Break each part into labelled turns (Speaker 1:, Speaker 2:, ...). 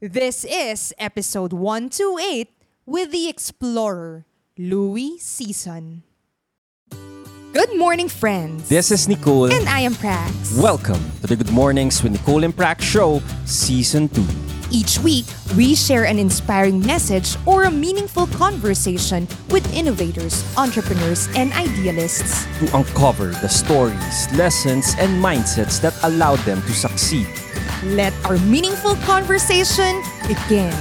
Speaker 1: This is episode 128 with the explorer, Louis Season. Good morning, friends.
Speaker 2: This is Nicole.
Speaker 1: And I am Prax.
Speaker 2: Welcome to the Good Mornings with Nicole and Prax show, Season 2.
Speaker 1: Each week, we share an inspiring message or a meaningful conversation with innovators, entrepreneurs, and idealists.
Speaker 2: To uncover the stories, lessons, and mindsets that allow them to succeed.
Speaker 1: Let our meaningful conversation begin.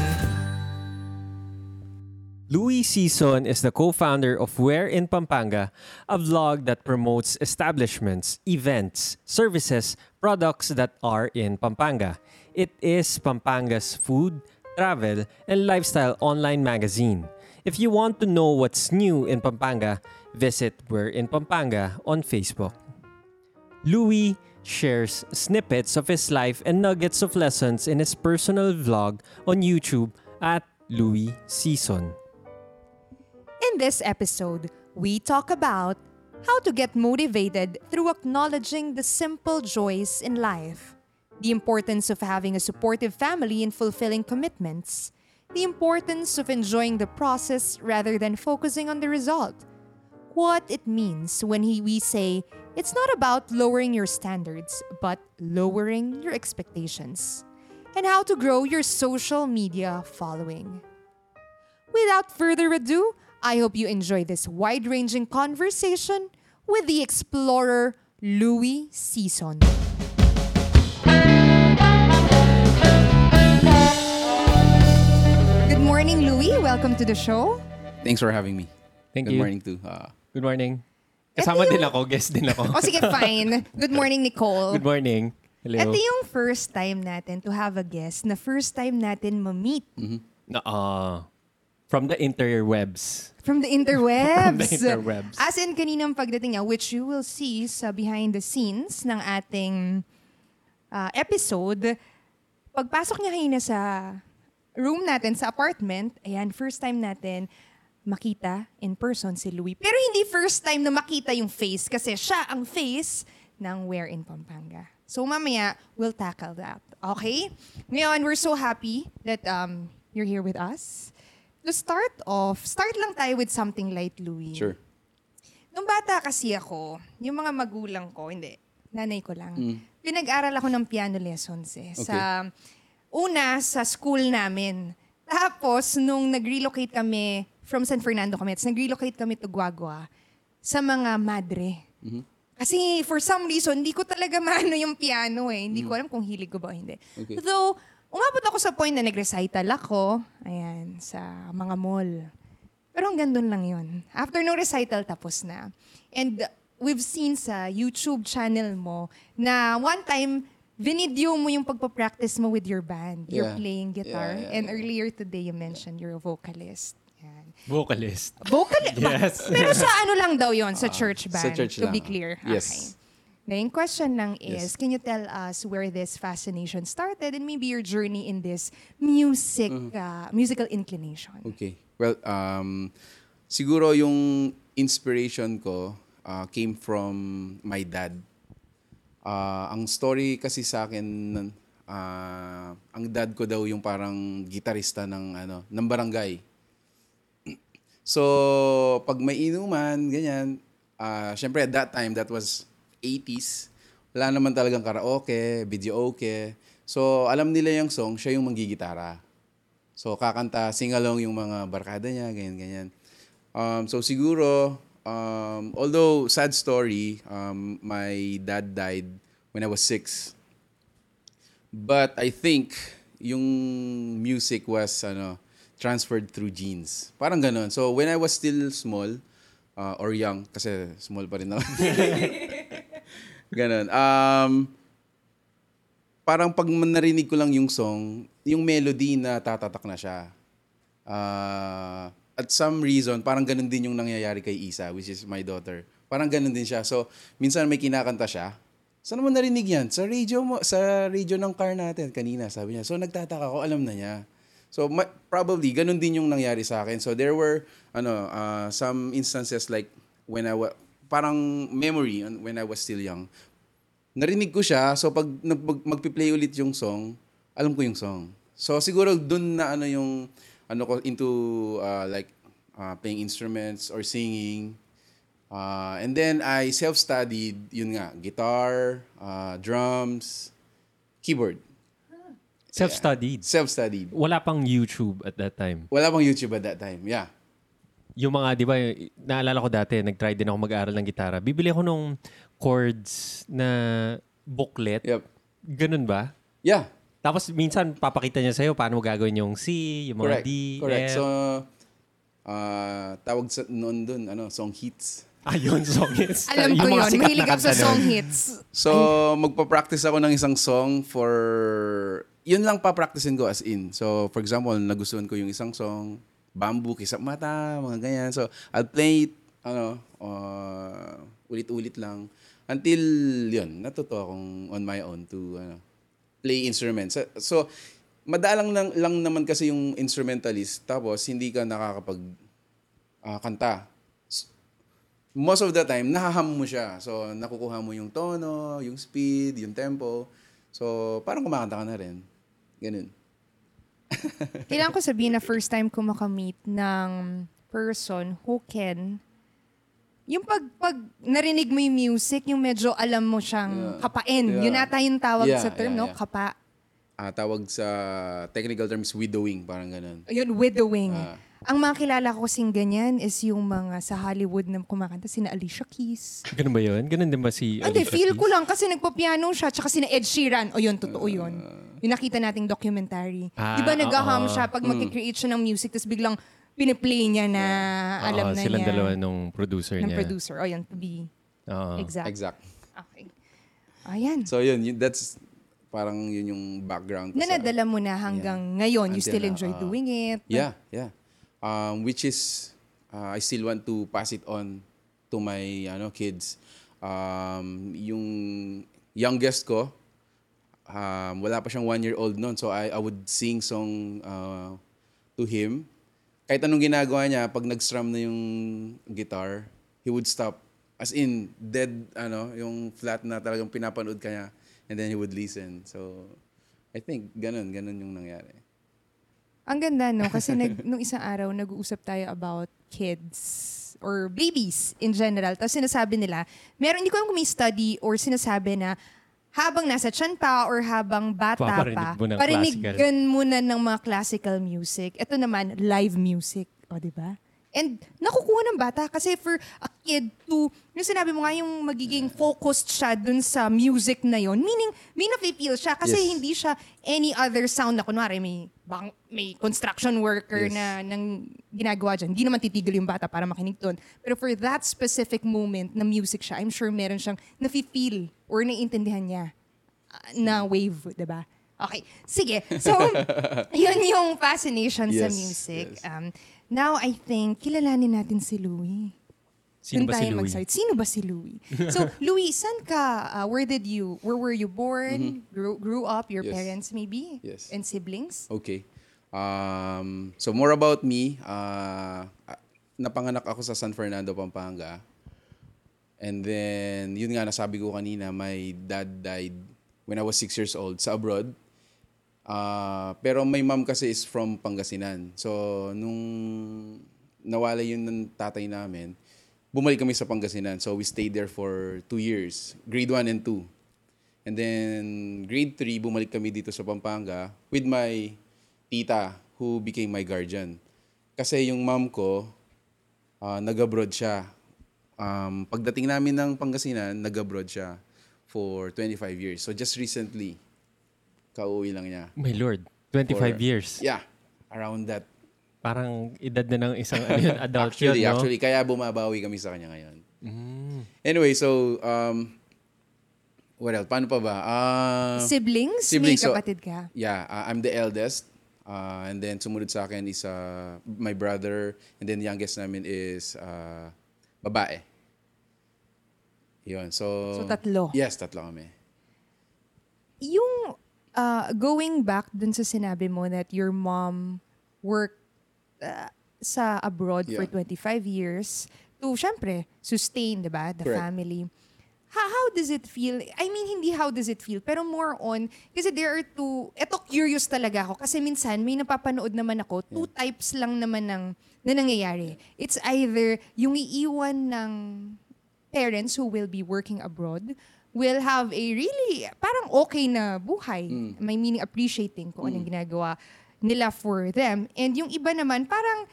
Speaker 2: Louis Season is the co-founder of Where in Pampanga, a vlog that promotes establishments, events, services, products that are in Pampanga. It is Pampanga's food, travel, and lifestyle online magazine. If you want to know what's new in Pampanga, visit We're in Pampanga on Facebook. Louis shares snippets of his life and nuggets of lessons in his personal vlog on YouTube at Louis Season.
Speaker 1: In this episode, we talk about how to get motivated through acknowledging the simple joys in life, the importance of having a supportive family and fulfilling commitments, the importance of enjoying the process rather than focusing on the result, what it means when he, we say it's not about lowering your standards, but lowering your expectations, and how to grow your social media following. Without further ado, I hope you enjoy this wide ranging conversation with the explorer Louis Season. Morning, Louis. Welcome to the show.
Speaker 3: Thanks for having me.
Speaker 2: Thank
Speaker 3: Good
Speaker 2: you.
Speaker 3: morning too. Uh,
Speaker 2: Good morning. Kasama
Speaker 1: yung-
Speaker 2: din ako, guest din ako.
Speaker 1: O sige, fine. Good morning, Nicole.
Speaker 2: Good morning. Hello.
Speaker 1: Ito yung first time natin to have a guest na first time natin ma-meet
Speaker 2: Na, ah, from the interwebs.
Speaker 1: from the interwebs.
Speaker 2: From the interwebs.
Speaker 1: As in, kaninang pagdating niya, which you will see sa behind the scenes ng ating ah, episode, pagpasok niya kanina sa room natin, sa apartment, ayan, first time natin makita in person si Louie. Pero hindi first time na makita yung face kasi siya ang face ng Where in Pampanga. So mamaya, we'll tackle that. Okay? Ngayon, we're so happy that um, you're here with us. To start off, start lang tayo with something light, Louie.
Speaker 3: sure.
Speaker 1: Nung bata kasi ako, yung mga magulang ko, hindi, nanay ko lang, pinag-aral ako ng piano lessons eh. Sa, una, sa school namin. Tapos, nung nag-relocate kami from San Fernando kami, tapos nag-relocate kami to Guagua, sa mga madre. Kasi for some reason, hindi ko talaga maano yung piano eh. Hindi ko alam kung hilig ko ba o hindi.
Speaker 3: Okay.
Speaker 1: Though, umabot ako sa point na nag-recital ako, ayan, sa mga mall. Pero hanggang doon lang yun. After no recital, tapos na. And we've seen sa YouTube channel mo na one time, vinidyo mo yung pagpa-practice mo with your band. You're
Speaker 3: Yeah.
Speaker 1: playing guitar.
Speaker 3: Yeah, yeah,
Speaker 1: And
Speaker 3: yeah.
Speaker 1: earlier today, you mentioned you're a vocalist. Yan.
Speaker 2: Vocalist.
Speaker 1: Vocalist?
Speaker 2: Yes.
Speaker 1: Pero sa ano lang daw yon sa church band?
Speaker 3: sa church
Speaker 1: to
Speaker 3: lang.
Speaker 1: be clear.
Speaker 3: Yes.
Speaker 1: Okay. Now, yung question lang is,
Speaker 3: Yes.
Speaker 1: can you tell us where this fascination started and maybe your journey in this music,
Speaker 3: Mm-hmm.
Speaker 1: uh, musical inclination?
Speaker 3: Okay. Well, um, siguro yung inspiration ko uh, came from my dad. Uh, ang story kasi sa akin, uh, ang dad ko daw yung parang gitarista ng ano, ng barangay. So, pag may inuman, ganyan, uh, syempre at that time, that was 80s, wala naman talagang karaoke, video okay. So, alam nila yung song, siya yung manggigitara. So, kakanta, sing-along yung mga barkada niya, ganyan-ganyan. Um, so, siguro, um, although sad story, um, my dad died when I was six. But I think yung music was ano transferred through genes. Parang ganun. So when I was still small uh, or young, kasi small pa rin ako. ganun. Um, parang pag narinig ko lang yung song, yung melody na tatatak na siya. Uh, at some reason, parang ganun din yung nangyayari kay Isa, which is my daughter. Parang ganun din siya. So, minsan may kinakanta siya. Saan mo narinig yan? Sa radio mo, sa radio ng car natin kanina, sabi niya. So, nagtataka ko, alam na niya. So, ma- probably, ganun din yung nangyari sa akin. So, there were, ano, uh, some instances like, when I was, parang memory when I was still young. Narinig ko siya, so pag nag- mag- magpi-play ulit yung song, alam ko yung song. So siguro dun na ano yung ano ko into uh, like uh, playing instruments or singing. Uh, and then I self-studied, yun nga, guitar, uh, drums, keyboard.
Speaker 2: Self-studied.
Speaker 3: Self-studied.
Speaker 2: Wala pang YouTube at that time.
Speaker 3: Wala pang YouTube at that time. Yeah.
Speaker 2: Yung mga, di ba, naalala ko dati, nag-try din ako mag-aral ng gitara. Bibili ako nung chords na booklet.
Speaker 3: Yep.
Speaker 2: Ganun ba?
Speaker 3: Yeah.
Speaker 2: Tapos minsan papakita niya sa'yo paano mo gagawin yung C, yung mga
Speaker 3: Correct.
Speaker 2: D,
Speaker 3: Correct.
Speaker 2: F.
Speaker 3: So, uh, tawag sa noon dun, ano, song hits.
Speaker 2: Ayun, song hits.
Speaker 1: Alam ko yun. Mahilig ako sa song hits.
Speaker 3: So, magpa-practice ako ng isang song for... Yun lang pa-practicein ko as in. So, for example, nagustuhan ko yung isang song, Bamboo, Kisap Mata, mga ganyan. So, I'll play it, ano, uh, ulit-ulit lang. Until, yun, natuto akong on my own to ano, play instruments. So, madalang lang, lang naman kasi yung instrumentalist, tapos hindi ka nakakapag ah, kanta most of the time, nahaham mo siya. So, nakukuha mo yung tono, yung speed, yung tempo. So, parang kumakanta ka na rin. Ganun.
Speaker 1: Kailangan ko sabihin na first time ko makamit ng person who can yung pag, pag narinig mo yung music, yung medyo alam mo siyang
Speaker 3: Yeah.
Speaker 1: kapain.
Speaker 3: Yeah.
Speaker 1: Yun ata yung tawag
Speaker 3: Yeah,
Speaker 1: sa term,
Speaker 3: yeah,
Speaker 1: no?
Speaker 3: yeah.
Speaker 1: Kapa.
Speaker 3: Ah, tawag sa technical terms, widowing, parang ganun.
Speaker 1: Ayun, widowing.
Speaker 3: Ah.
Speaker 1: Ang mga kilala ko kasing ganyan is yung mga sa Hollywood na kumakanta, sina Alicia Keys.
Speaker 2: Ganun ba yun? Ganun din ba si
Speaker 1: Hindi,
Speaker 2: Alicia
Speaker 1: feel
Speaker 2: Keys?
Speaker 1: ko lang kasi nagpa-piano siya, tsaka sina Ed Sheeran. O yun, totoo yun. Yung nakita nating documentary.
Speaker 2: Ah,
Speaker 1: Di ba nag-hum
Speaker 2: oo.
Speaker 1: siya pag mag-create siya ng music, tapos biglang piniplay niya na alam
Speaker 2: Oo,
Speaker 1: na
Speaker 2: silang
Speaker 1: niya.
Speaker 2: dalawa nung producer
Speaker 1: ng
Speaker 2: niya.
Speaker 1: producer. O yun, to be
Speaker 2: Oo.
Speaker 1: exact.
Speaker 3: Exact.
Speaker 1: Okay. Ayan.
Speaker 3: So, yun, yun that's parang yun yung background ko
Speaker 1: na
Speaker 3: sa-
Speaker 1: nadala mo na hanggang ngayon, you
Speaker 3: Until
Speaker 1: still
Speaker 3: now,
Speaker 1: enjoy
Speaker 3: ah.
Speaker 1: doing it.
Speaker 3: Yeah, yeah. Um, which is, uh, I still want to pass it on to my ano kids. Um, yung youngest ko, um, wala pa siyang one year old noon. So I, I would sing song uh, to him. Kahit anong ginagawa niya, pag nag-strum na yung guitar, he would stop. As in, dead, ano, yung flat na talagang pinapanood ka niya. And then he would listen. So, I think, ganun, ganun yung nangyari.
Speaker 1: Ang ganda, no? Kasi nag, nung isang araw, nag-uusap tayo about kids or babies in general. Tapos sinasabi nila, meron, hindi ko alam kung may study or sinasabi na habang nasa tiyan pa or habang bata
Speaker 2: Paparinig
Speaker 1: pa,
Speaker 2: mo ng
Speaker 1: parinigan mo na ng mga classical music. Ito naman, live music. O, di ba? And nakukuha ng bata kasi for a kid to, yung sinabi mo nga yung magiging focused siya dun sa music na yon meaning may nafe-feel siya kasi
Speaker 3: Yes.
Speaker 1: hindi siya any other sound na kunwari may, bang, may construction worker
Speaker 3: Yes.
Speaker 1: na nang ginagawa dyan. Hindi naman titigil yung bata para makinig doon. Pero for that specific moment na music siya, I'm sure meron siyang nafe-feel or naiintindihan niya ah, na wave, di ba? Okay. Sige. So, yun yung fascination sa
Speaker 3: Yes,
Speaker 1: music.
Speaker 3: yes.
Speaker 1: Um, now, I think, kilalanin natin si Louie.
Speaker 2: Sino
Speaker 1: Doon
Speaker 2: ba si Louie?
Speaker 1: mag-start. Sino ba si Louie? So, Louie, saan ka, uh, where did you, where were you born, grew, grew up, your
Speaker 3: Mm-hmm. Yes.
Speaker 1: parents maybe,
Speaker 3: Yes.
Speaker 1: and siblings?
Speaker 3: Okay. Um, so more about me, uh, napanganak ako sa San Fernando, Pampanga. And then, yun nga nasabi ko kanina, my dad died when I was six years old sa abroad. Uh, pero my mom kasi is from Pangasinan. So, nung nawala yun ng tatay namin, bumalik kami sa Pangasinan. So, we stayed there for two years, grade 1 and 2. And then, grade 3, bumalik kami dito sa Pampanga with my tita who became my guardian. Kasi yung mom ko, ah, nag-abroad siya. Um, pagdating namin ng Pangasinan, nag-abroad siya for 25 years. So just recently, kauwi lang niya.
Speaker 2: My Lord, 25
Speaker 3: For-
Speaker 2: years.
Speaker 3: Yeah, around that.
Speaker 2: Parang edad na ng isang ano adult
Speaker 3: actually,
Speaker 2: yun, no?
Speaker 3: actually, kaya bumabawi kami sa kanya ngayon. Anyway, so, um, what else? Paano pa ba? Ah,
Speaker 1: siblings?
Speaker 3: siblings,
Speaker 1: May
Speaker 3: so-
Speaker 1: kapatid ka?
Speaker 3: Yeah, uh, I'm the eldest. Uh, and then sumunod sa akin is uh, my brother. And then youngest namin is uh, babae. Yun. So,
Speaker 1: So, tatlo.
Speaker 3: Yes, tatlo kami.
Speaker 1: Yung uh, going back dun sa sinabi mo that your mom worked uh, sa abroad for
Speaker 3: Yeah.
Speaker 1: 25 years to, syempre, sustain, di ba, the
Speaker 3: Correct.
Speaker 1: family. how, how does it feel? I mean, hindi how does it feel, pero more on, kasi there are two, eto curious talaga ako, kasi minsan may napapanood naman ako, two types lang naman ng, na nangyayari. It's either yung iiwan ng parents who will be working abroad will have a really, parang okay na buhay. May meaning appreciating kung anong ginagawa nila for them. And yung iba naman, parang,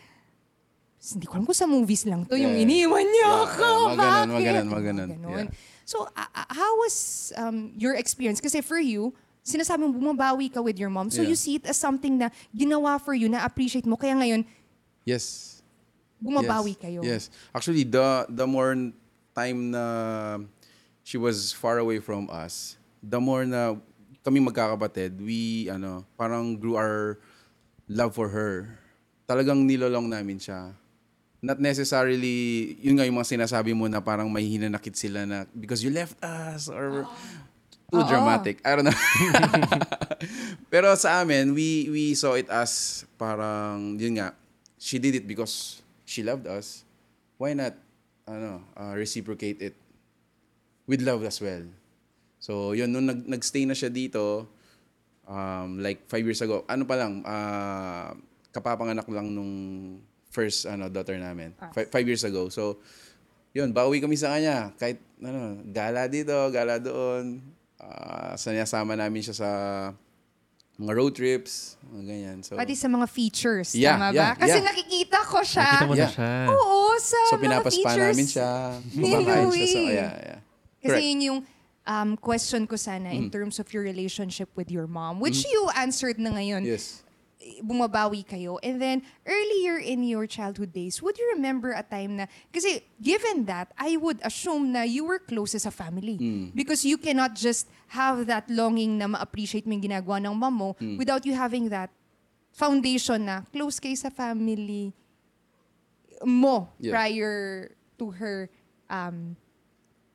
Speaker 1: hindi ko alam kung sa movies lang to, yung
Speaker 3: Yeah.
Speaker 1: iniwan niyo
Speaker 3: Yeah,
Speaker 1: ako.
Speaker 3: yeah, mga
Speaker 1: Bakit?
Speaker 3: ganun.
Speaker 1: Ganon.
Speaker 3: Yeah.
Speaker 1: So, uh, how was um, your experience? Kasi for you, sinasabi mo bumabawi ka with your mom. So,
Speaker 3: Yeah.
Speaker 1: you see it as something na ginawa for you, na appreciate mo. Kaya ngayon,
Speaker 3: Yes.
Speaker 1: bumabawi
Speaker 3: yes.
Speaker 1: kayo.
Speaker 3: Yes. Actually, the the more time na she was far away from us, the more na kami magkakapatid, we ano, parang grew our love for her. Talagang nilolong namin siya. Not necessarily, yun nga yung mga sinasabi mo na parang may hinanakit sila na because you left us or too
Speaker 1: Oo.
Speaker 3: dramatic. I don't know. Pero sa amin, we we saw it as parang, yun nga, she did it because she loved us. Why not ano, uh, reciprocate it with love as well? So, yun, nung nag, nagstay na siya dito, um, like five years ago, ano pa lang, uh, kapapanganak lang nung first ano, daughter namin. Fi- five years ago. So, yun, bawi kami sa kanya. Kahit, ano, gala dito, gala doon. Uh, sinasama namin siya sa mga road trips, mga ganyan. So,
Speaker 1: Pati sa mga features,
Speaker 3: Yeah,
Speaker 1: tama ba?
Speaker 3: yeah,
Speaker 1: Kasi
Speaker 3: yeah.
Speaker 1: nakikita ko siya.
Speaker 2: Nakita mo
Speaker 3: Yeah.
Speaker 2: na siya.
Speaker 1: Oo, sa
Speaker 3: so
Speaker 1: mga
Speaker 3: pinapaspa
Speaker 1: features.
Speaker 3: namin siya.
Speaker 1: ni
Speaker 3: Kumakain siya
Speaker 1: Louie.
Speaker 3: yeah, yeah.
Speaker 1: Kasi
Speaker 3: Correct.
Speaker 1: yun yung um, question ko sana in terms of your relationship with your mom, which you answered na ngayon.
Speaker 3: Yes.
Speaker 1: bumabawi kayo. And then, earlier in your childhood days, would you remember a time na, kasi given that, I would assume na you were close as a family. Because you cannot just have that longing na ma-appreciate mo yung ginagawa ng mom mo without you having that foundation na close kayo sa family mo
Speaker 3: Yeah.
Speaker 1: prior to her um,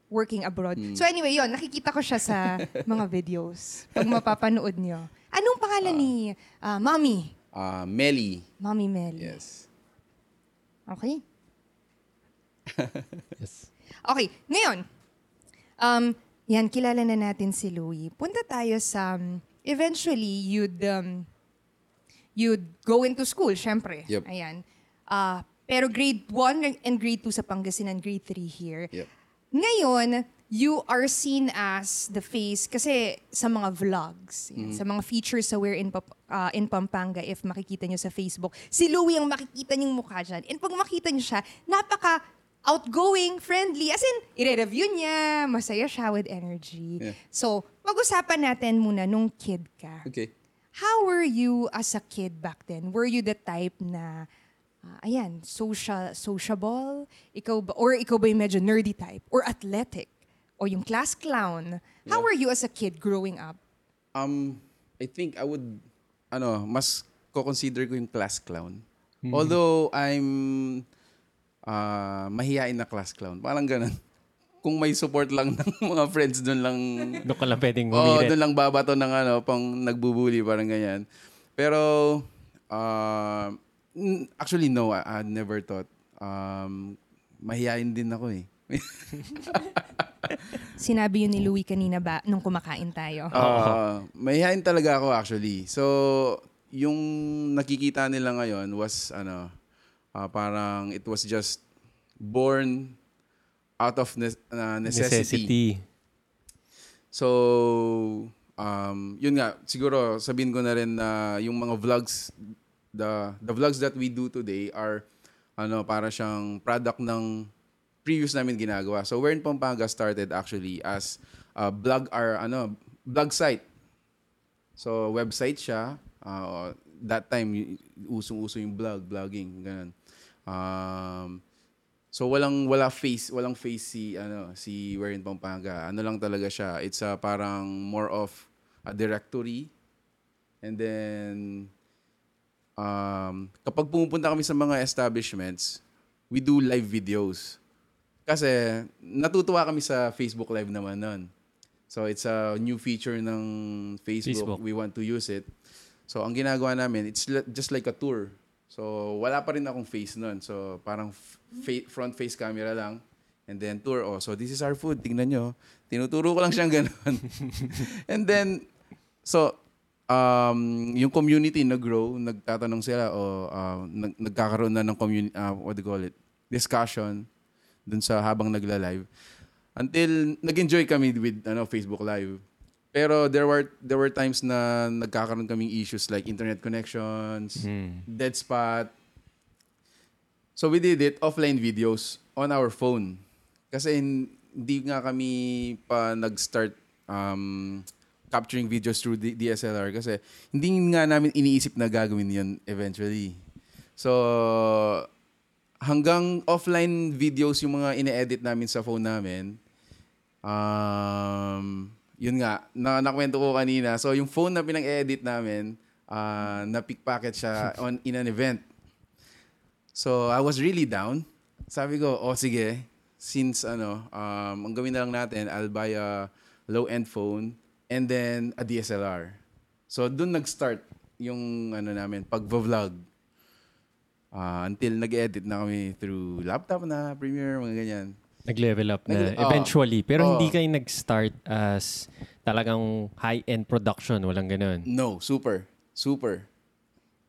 Speaker 1: working abroad. So anyway, yon nakikita ko siya sa mga videos pag mapapanood nyo. Anong pangalan ni ah, Mommy?
Speaker 3: Uh, Melly.
Speaker 1: Mommy Melly.
Speaker 3: Yes.
Speaker 1: Okay.
Speaker 2: Yes.
Speaker 1: Okay, ngayon, um, yan, kilala na natin si Louie. Punta tayo sa, um, eventually, you'd, um, you'd go into school, syempre.
Speaker 3: Yep.
Speaker 1: Ayan. Ah, pero grade 1 and grade 2 sa Pangasinan, grade 3 here.
Speaker 3: Yep.
Speaker 1: Ngayon, you are seen as the face kasi sa mga vlogs, yan, sa mga features sa We're in, ah, in Pampanga, if makikita nyo sa Facebook, si Louie ang makikita nyong mukha dyan. And pag makita nyo siya, napaka outgoing, friendly, as in, i-review niya, masaya siya with energy.
Speaker 3: Yeah.
Speaker 1: So, pag-usapan natin muna nung kid ka.
Speaker 3: Okay.
Speaker 1: How were you as a kid back then? Were you the type na, ah, ayan, social, sociable? Ikaw ba, or ikaw ba yung medyo nerdy type? Or athletic? O yung class clown? How
Speaker 3: Yeah.
Speaker 1: were you as a kid growing up?
Speaker 3: Um, I think I would, ano, mas ko-consider ko yung class clown. Although I'm uh, mahihain na class clown. Parang ganun. Kung may support lang ng mga friends doon lang,
Speaker 2: Doon ka lang pwedeng
Speaker 3: Oo,
Speaker 2: humirit.
Speaker 3: doon lang babato ng ano, pang nagbubuli, parang ganyan. Pero, uh, actually, no, I, I never thought. Um, mahihain din ako eh.
Speaker 1: Sinabi yun ni Louie kanina ba nung kumakain tayo?
Speaker 3: Uh, mahihain talaga ako actually. So, yung nakikita nila ngayon was ano, ah, parang it was just born out of ne- uh, necessity.
Speaker 2: Necessity.
Speaker 3: So, um, yun nga, siguro sabihin ko na rin na yung mga vlogs, the, the vlogs that we do today are ano, para siyang product ng previous namin ginagawa. So, Where in Pampanga started actually as a blog or ano, blog site. So, website siya. Uh, that time, usong-uso yung blog, blogging, ganun. Um, so walang wala face, walang face si ano si Where in Pampanga. Ano lang talaga siya. It's a parang more of a directory. And then um, kapag pumupunta kami sa mga establishments, we do live videos. Kasi natutuwa kami sa Facebook Live naman nun. So it's a new feature ng Facebook.
Speaker 2: Facebook.
Speaker 3: We want to use it. So ang ginagawa namin, it's just like a tour. So wala pa rin akong face nun. So parang fa- front face camera lang. And then tour, oh, so this is our food, tingnan nyo. Tinuturo ko lang siyang ganun. and then, so, um, yung community nag-grow, nagtatanong sila, o uh, nag- nagkakaroon na ng community, uh, what do you call it, discussion dun sa habang nagla-live. Until nag-enjoy kami with ano Facebook Live. Pero there were there were times na nagkakaroon kaming issues like internet connections, dead spot. So we did it offline videos on our phone. Kasi hindi nga kami pa nag-start um, capturing videos through D- DSLR kasi hindi nga namin iniisip na gagawin yun eventually. So hanggang offline videos yung mga ine-edit namin sa phone namin. Um, yun nga, na nakwento ko kanina. So yung phone na pinang-edit namin, uh, na-pickpocket siya on in an event. So I was really down. Sabi ko, oh sige, since ano, um, ang gawin na lang natin, I'll buy a low-end phone and then a DSLR. So doon nag-start yung ano namin, pag-vlog. Ah, until nag-edit na kami through laptop na, Premiere, mga ganyan.
Speaker 2: Nag-level up na
Speaker 3: Nag- oh.
Speaker 2: eventually. Pero
Speaker 3: Oh.
Speaker 2: hindi kayo nag-start as talagang high-end production. Walang ganun.
Speaker 3: No, super. Super.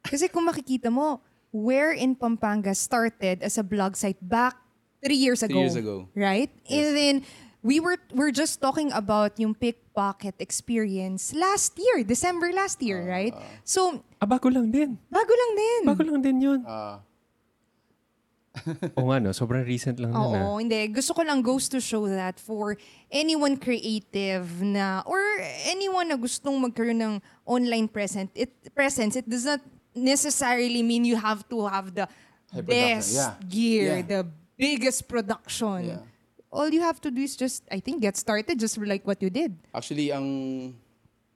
Speaker 1: Kasi kung makikita mo, Where in Pampanga started as a blog site back three years ago.
Speaker 3: Three years ago.
Speaker 1: Right? And then, we were we're just talking about yung pickpocket experience last year, December last year, right? So,
Speaker 2: Ah, bago lang din.
Speaker 1: bago lang din.
Speaker 2: Bago lang din yun.
Speaker 3: Ah,
Speaker 2: Oo nga, no? Sobrang recent lang nun. ah.
Speaker 1: Oo, hindi. Gusto ko lang goes to show that for anyone creative na or anyone na gustong magkaroon ng online present, it presence, it does not necessarily mean you have to have the best
Speaker 3: yeah.
Speaker 1: gear,
Speaker 3: Yeah.
Speaker 1: the biggest production.
Speaker 3: Yeah.
Speaker 1: All you have to do is just, I think, get started just like what you did.
Speaker 3: actually, ang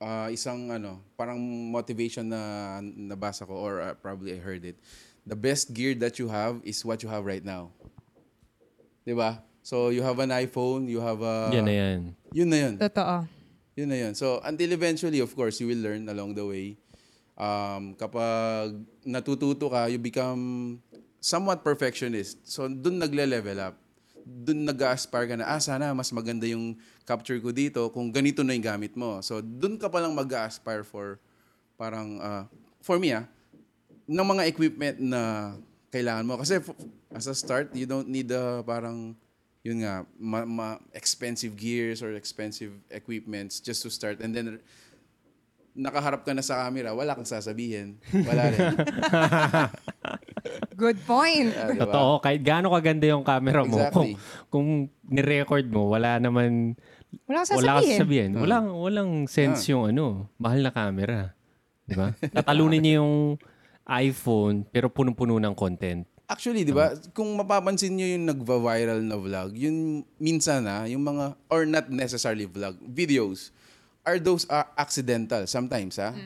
Speaker 3: ah, isang ano, parang motivation na nabasa ko or ah, probably I heard it. The best gear that you have is what you have right now. 'Di ba? So you have an iPhone, you have a
Speaker 2: yan na yan.
Speaker 3: Yun na yun.
Speaker 1: Totoo.
Speaker 3: Yun na yun. So, until eventually, of course, you will learn along the way. Um, kapag natututo ka, you become somewhat perfectionist. So, dun nagle-level up. Dun nag-aspire ka na, ah, sana mas maganda yung capture ko dito kung ganito na yung gamit mo. So, dun ka palang mag-aspire for parang, ah, for me ah, ng mga equipment na kailangan mo. Kasi as a start, you don't need the parang, yun nga, ma- ma- expensive gears or expensive equipments just to start. And then, nakaharap ka na sa camera, wala kang sasabihin. Wala rin.
Speaker 1: Good point.
Speaker 3: Ah, diba?
Speaker 2: Totoo, kahit gaano kaganda yung camera mo,
Speaker 3: Exactly.
Speaker 2: kung, kung ni-record mo, wala naman,
Speaker 1: Wala kang
Speaker 2: wala ka
Speaker 1: sasabihin.
Speaker 2: sasabihin.
Speaker 3: Ah.
Speaker 2: Walang, walang sense yung ano, mahal na camera. Di ba? Tatalunin niyo yung iPhone, pero punong-puno ng content.
Speaker 3: Actually, di ba, kung mapapansin nyo yung nagva-viral na vlog, yun minsan na, yung mga, or not necessarily vlog, videos, are those are accidental sometimes, ha?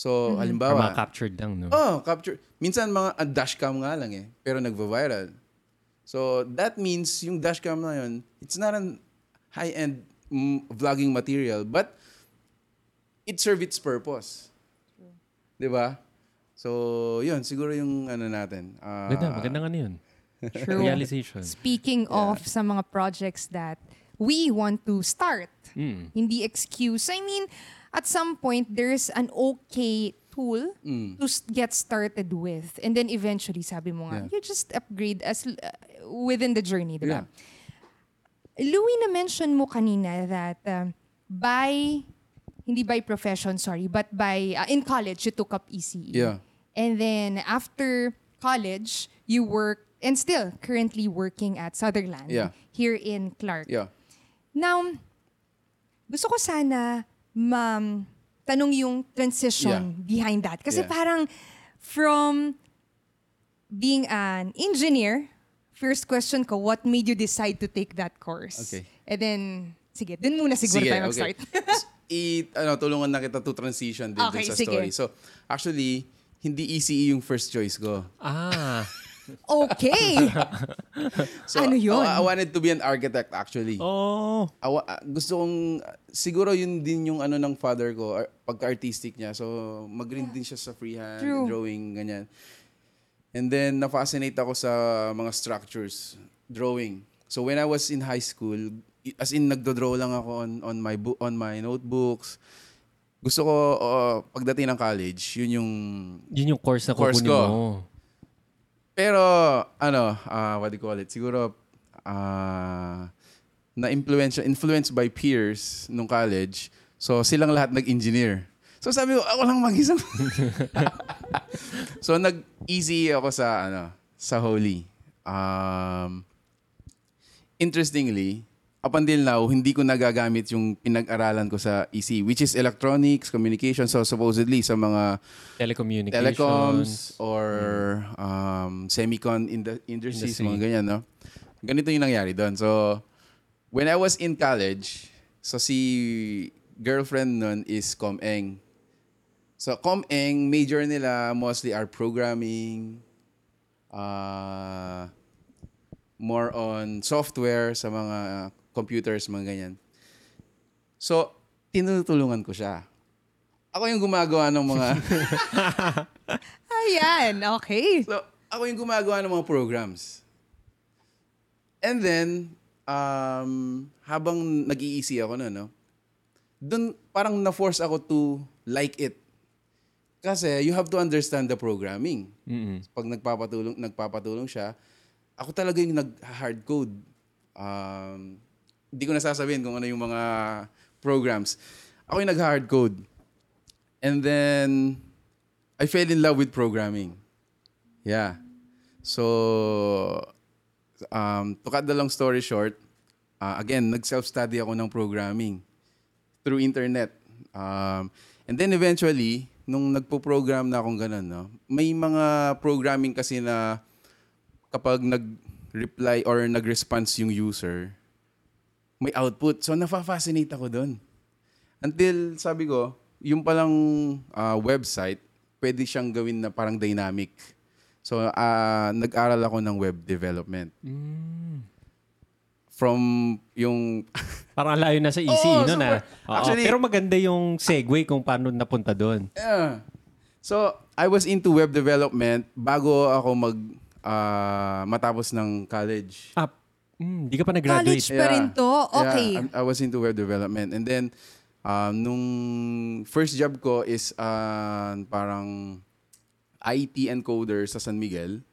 Speaker 3: So,
Speaker 2: Or
Speaker 3: halimbawa,
Speaker 2: mga captured lang, no?
Speaker 3: Oh, capture. Minsan mga uh, dashcam nga lang eh, pero nagva-viral. So that means yung dashcam na yun, it's not an high-end mm, vlogging material, but it serve its purpose. 'Di ba? So, yun, siguro yung ano natin. ah,
Speaker 2: Ganda, magandang ano yun.
Speaker 1: True.
Speaker 2: Realization.
Speaker 1: Speaking of sa mga projects that we want to start,
Speaker 2: Mm.
Speaker 1: hindi excuse. I mean, at some point, there's an okay tool
Speaker 3: Mm.
Speaker 1: to get started with. And then eventually, sabi mo nga,
Speaker 3: Yeah.
Speaker 1: you just upgrade as uh, within the journey, di ba?
Speaker 3: Yeah.
Speaker 1: Louie, na-mention mo kanina that um, by, hindi by profession, sorry, but by, uh, in college, you took up ECE.
Speaker 3: Yeah.
Speaker 1: And then after college, you work, and still currently working at Sutherland
Speaker 3: Yeah.
Speaker 1: here in Clark.
Speaker 3: Yeah.
Speaker 1: Now, gusto ko sana ma tanong yung transition behind that. Kasi
Speaker 3: Yeah.
Speaker 1: parang from being an engineer, first question ko, what made you decide to take that course?
Speaker 3: Okay.
Speaker 1: And then, sige, dun muna siguro tayo mag-start.
Speaker 3: I, ano, tulungan na kita to transition din dun
Speaker 1: Okay,
Speaker 3: sa
Speaker 1: sige.
Speaker 3: story. So, actually, hindi ECE yung first choice ko.
Speaker 2: Ah.
Speaker 1: okay.
Speaker 3: So,
Speaker 1: Ano yun?
Speaker 3: I, I wanted to be an architect actually.
Speaker 2: Oh.
Speaker 3: Awa, ah, gusto kong, siguro yun din yung ano ng father ko, ar- pagka-artistic niya. So, magaling din siya sa freehand,
Speaker 1: True.
Speaker 3: drawing, ganyan. And then, na-fascinate ako sa mga structures, drawing. So when I was in high school, i- as in nagdo-draw lang ako on on my book on my notebooks. Gusto ko uh, pagdating ng college, yun yung
Speaker 2: Yun yung course na
Speaker 3: Course
Speaker 2: kukunin
Speaker 3: ko.
Speaker 2: mo.
Speaker 3: Pero ano, uh, what do you call it? Siguro uh, na influence influenced by peers nung college. So silang lahat nag-engineer. So sabi ko, ako lang mag-isa. so nag-easy ako sa ano, sa Holy. Um, interestingly, up until now, hindi ko nagagamit yung pinag-aralan ko sa EC, which is electronics, communication. So supposedly sa mga
Speaker 2: Telecommunications.
Speaker 3: telecoms or um, semicon in the industries,
Speaker 2: Industry.
Speaker 3: mga ganyan, no? Ganito yung nangyari doon. So, when I was in college, so si girlfriend nun is ComEng. So, ComEng, major nila mostly are programming, uh, more on software sa mga computers, mga ganyan. So, tinutulungan ko siya. Ako yung gumagawa ng mga...
Speaker 1: Ayan, okay.
Speaker 3: So, ako yung gumagawa ng mga programs. And then, um, habang nag-iisi ako na, no, dun parang na-force ako to like it. Kasi you have to understand the programming.
Speaker 2: Mm-mm.
Speaker 3: Pag nagpapatulong, nagpapatulong siya, ako talaga yung nag-hard code. Um, hindi ko nasasabihin kung ano yung mga programs. Ako yung nag-hard code. And then, I fell in love with programming. Yeah. So, um, to cut the long story short, uh, again, nag-self-study ako ng programming through internet. Um, and then eventually, nung nagpo-program na akong ganun, no, may mga programming kasi na kapag nag-reply or nag-response yung user, may output. So, nafa-fascinate ako doon. Until, sabi ko, yung palang ah, website, pwede siyang gawin na parang dynamic. So, ah, nag-aral ako ng web development.
Speaker 2: Mm.
Speaker 3: From yung
Speaker 2: Parang ang layo na sa EC,
Speaker 3: Oo,
Speaker 2: no na.
Speaker 3: Actually-
Speaker 2: pero maganda yung segue kung paano napunta doon.
Speaker 3: Yeah. So, I was into web development bago ako mag ah, matapos ng college.
Speaker 2: Ah, mm, di ka pa nag-graduate.
Speaker 1: College pa rin to? Okay.
Speaker 3: Yeah, I'm- I was into web development. And then, um, nung first job ko is ah, parang IT encoder sa San Miguel.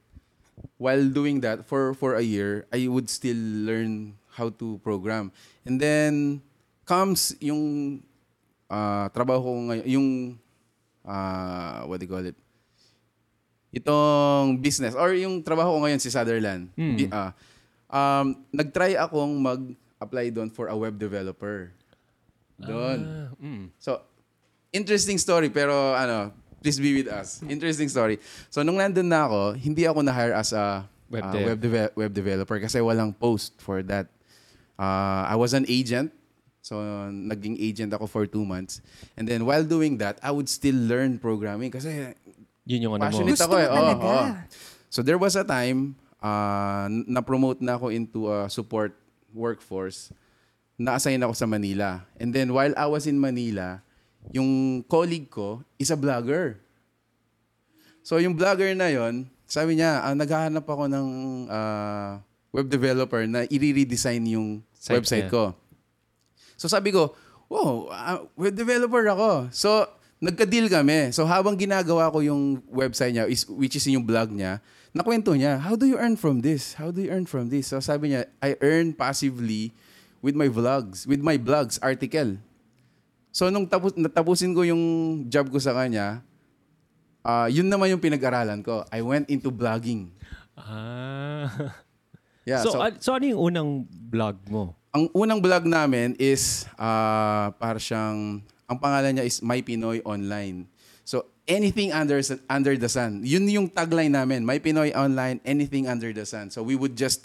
Speaker 3: While doing that, for, for a year, I would still learn how to program. And then, comes yung ah, trabaho ko ngayon, yung, ah, what do you call it? Itong business, or yung trabaho ko ngayon si Sutherland.
Speaker 2: Hmm.
Speaker 3: Bi- ah, um, nag-try akong mag-apply doon for a web developer. Doon.
Speaker 2: Ah, mm.
Speaker 3: So, interesting story, pero ano, please be with us. Interesting story. So, nung nandun na ako, hindi ako na-hire as a
Speaker 2: Web
Speaker 3: uh,
Speaker 2: dev.
Speaker 3: web, deve- web developer kasi walang post for that. Uh, I was an agent. So, naging agent ako for two months. And then, while doing that, I would still learn programming kasi
Speaker 2: Yun yung ano mo.
Speaker 3: passionate
Speaker 1: Gusto
Speaker 3: ako eh.
Speaker 1: mo talaga.
Speaker 3: oo. So, there was a time uh, na-promote na ako into a support workforce. Na-assign ako sa Manila. And then, while I was in Manila, yung colleague ko is a vlogger. So, yung vlogger na yon sabi niya, ah, naghahanap ako ng ah, web developer na i-redesign yung
Speaker 2: Site
Speaker 3: website ko. So, sabi ko, wow, ah, web developer ako. So, nagka-deal kami. So, habang ginagawa ko yung website niya, is, which is yung blog niya, nakwento niya, how do you earn from this? How do you earn from this? So, sabi niya, I earn passively with my vlogs, with my blogs article. So, nung tapos, natapusin ko yung job ko sa kanya, ah yun naman yung pinag-aralan ko. I went into blogging.
Speaker 2: Ah.
Speaker 3: Yeah,
Speaker 2: so,
Speaker 3: so,
Speaker 2: an- so, ano yung unang vlog mo?
Speaker 3: ang unang blog namin is ah para siyang ang pangalan niya is My Pinoy Online. Anything under under the sun. Yun yung tagline namin, My Pinoy Online, anything under the sun. So we would just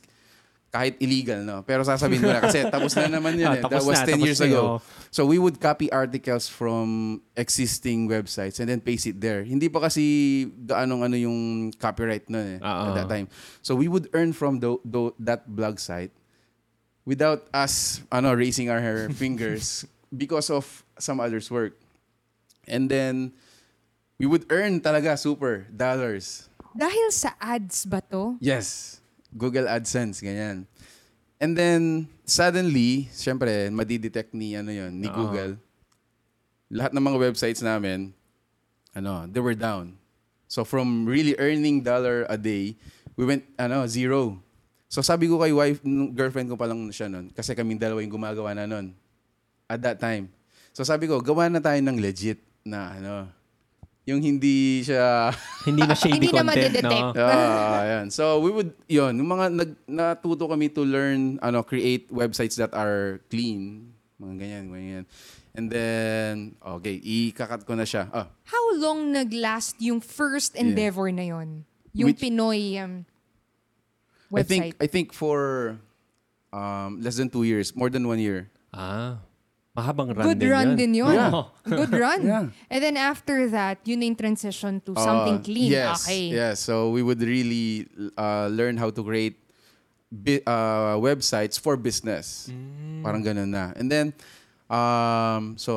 Speaker 3: kahit illegal, no? Pero sasabihin ko na kasi tapos na naman yun
Speaker 2: Ah,
Speaker 3: eh. That was
Speaker 2: na,
Speaker 3: 10
Speaker 2: tapos
Speaker 3: years
Speaker 2: na
Speaker 3: ago.
Speaker 2: oh.
Speaker 3: So we would copy articles from existing websites and then paste it there. Hindi pa kasi gaanong ano yung copyright nun eh,
Speaker 2: Ah,
Speaker 3: at
Speaker 2: ah.
Speaker 3: that time. So we would earn from the, the, that blog site without us ano raising our fingers because of some others work. And then we would earn talaga super dollars.
Speaker 1: Dahil sa ads ba to?
Speaker 3: Yes. Google AdSense ganyan. And then, suddenly, syempre, madidetect ni, ano yun, ni
Speaker 2: Oo.
Speaker 3: Google. Lahat ng mga websites namin, ano, they were down. So, from really earning dollar a day, we went, ano, zero. So, sabi ko kay wife, nung girlfriend ko pa lang siya nun, kasi kaming dalawa yung gumagawa na nun. At that time. So, sabi ko, gawa na tayo ng legit na, ano, yung hindi siya
Speaker 2: Hindi na shady
Speaker 1: Hindi na
Speaker 2: content,
Speaker 1: madidetect.
Speaker 2: no?
Speaker 3: Ah, ayan. So we would yun, yung mga nag natuto kami to learn ano create websites that are clean, mga ganyan, ganyan. And then okay, ikakat ko na siya. Ah,
Speaker 1: How long nag-last yung first endeavor na yon? Yung
Speaker 3: Which-
Speaker 1: Pinoy um,
Speaker 3: I think
Speaker 1: website.
Speaker 3: I think for um less than two years, more than one year.
Speaker 2: Ah, mahabang run
Speaker 1: Good
Speaker 2: din
Speaker 1: run
Speaker 2: yun.
Speaker 1: din yun.
Speaker 2: Oo.
Speaker 1: Good run.
Speaker 3: Yeah.
Speaker 1: And then after that, yun na yung transition to something
Speaker 3: Uh,
Speaker 1: clean.
Speaker 3: Yes.
Speaker 1: Okay.
Speaker 3: Yes. So we would really uh, learn how to create bi- uh, websites for business. Parang ganun na. And then, um, so,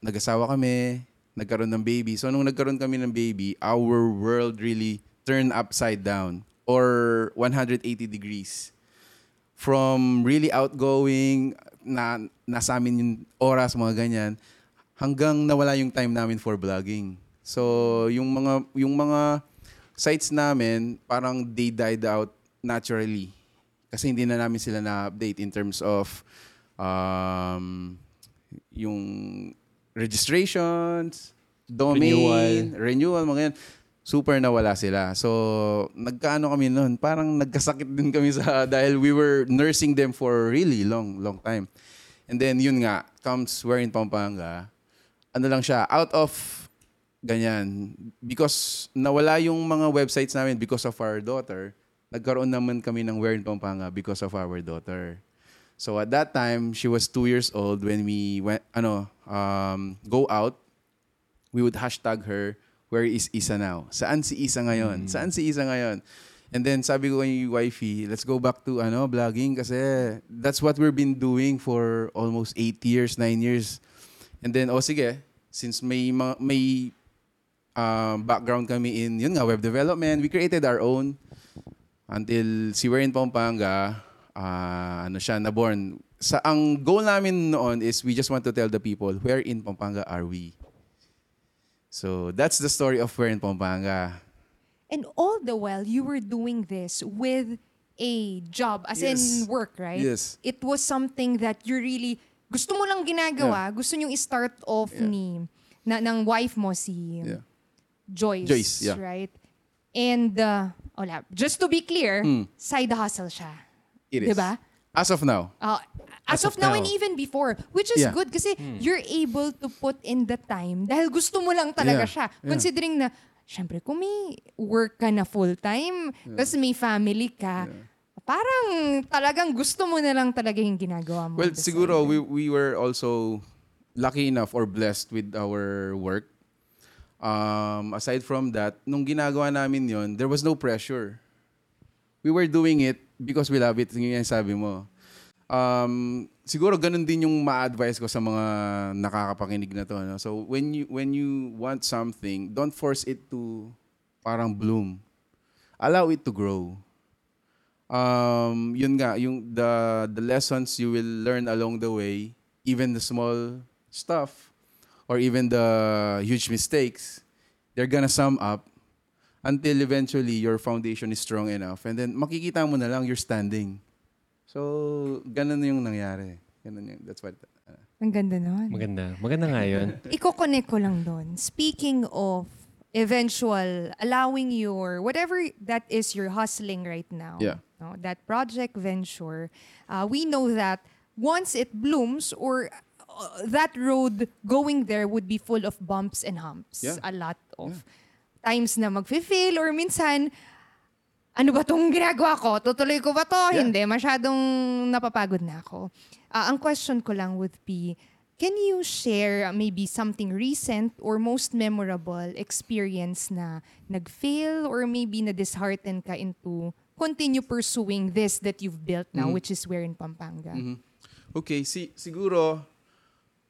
Speaker 3: nag-asawa kami, nagkaroon ng baby. So, nung nagkaroon kami ng baby, our world really turned upside down or 180 degrees. From really outgoing, na nasa amin yung oras, mga ganyan, hanggang nawala yung time namin for vlogging. So, yung mga yung mga sites namin, parang they died out naturally. Kasi hindi na namin sila na-update in terms of um, yung registrations, domain, renewal, mga yan. Super nawala sila. So, nagkaano kami noon, parang nagkasakit din kami sa, dahil we were nursing them for really long, long time. And then, yun nga, comes We're in Pampanga. Ano lang siya, out of ganyan. Because nawala yung mga websites namin because of our daughter, nagkaroon naman kami ng We're in Pampanga because of our daughter. So at that time, she was two years old when we went, ano, um, go out. We would hashtag her, where is Isa now? Saan si Isa ngayon? Saan si Isa ngayon? And then sabi ko kay wifey, let's go back to ano, vlogging kasi that's what we've been doing for almost eight years, nine years. And then, oh sige, since may ma- may um, background kami in, yun nga, web development, we created our own until si We're in Pampanga, ah, ano siya, naborn. Sa, ang goal namin noon is we just want to tell the people, where in Pampanga are we? So, that's the story of Where in Pampanga.
Speaker 1: And all the while, you were doing this with a job, as in
Speaker 3: Yes.
Speaker 1: work, right?
Speaker 3: Yes.
Speaker 1: It was something that you really, gusto mo lang ginagawa, gusto nyo i-start off
Speaker 3: Yeah.
Speaker 1: ni, na, ng wife mo, si
Speaker 3: Yeah.
Speaker 1: Joyce,
Speaker 3: Joyce, yeah.
Speaker 1: right? And, uh, wala, just to be clear, side hustle siya.
Speaker 3: It is.
Speaker 1: Diba?
Speaker 3: As of now.
Speaker 1: Uh, as,
Speaker 2: As
Speaker 1: of
Speaker 2: of
Speaker 1: now,
Speaker 2: now.
Speaker 1: and even before, which is
Speaker 3: Yeah.
Speaker 1: good kasi you're able to put in the time dahil gusto mo lang talaga
Speaker 3: Yeah.
Speaker 1: siya.
Speaker 3: Yeah.
Speaker 1: Considering na, syempre, kung may work ka na full-time, tapos may family ka, parang talagang gusto mo na lang talaga yung ginagawa mo.
Speaker 3: Well, siguro we we were also lucky enough or blessed with our work. Um, aside from that, nung ginagawa namin yon, there was no pressure. We were doing it because we love it. Yung yung sabi mo. Um, siguro ganun din yung ma-advise ko sa mga nakakapakinig na to. No? So when you when you want something, don't force it to parang bloom. Allow it to grow um, yun nga, yung the, the lessons you will learn along the way, even the small stuff, or even the huge mistakes, they're gonna sum up until eventually your foundation is strong enough. And then makikita mo na lang you're standing. So, ganun yung nangyari. Ganun yung, that's what, uh,
Speaker 1: Ang ganda nun.
Speaker 2: Maganda. Maganda nga yun.
Speaker 1: Iko-connect ko lang doon. Speaking of eventual, allowing your, whatever that is you're hustling right now,
Speaker 3: Yeah.
Speaker 1: no, that project venture, uh, we know that once it blooms or uh, that road going there would be full of bumps and humps.
Speaker 3: Yeah.
Speaker 1: A lot of times na mag-fail or minsan, ano ba tong ginagawa ko? Tutuloy ko ba to?
Speaker 3: Yeah.
Speaker 1: Hindi. Masyadong napapagod na ako. Ah, ang question ko lang would be, can you share uh, maybe something recent or most memorable experience na nag-fail or maybe na dishearten ka into continue pursuing this that you've built now,
Speaker 3: Mm-hmm.
Speaker 1: which is where in Pampanga?
Speaker 3: Okay, si siguro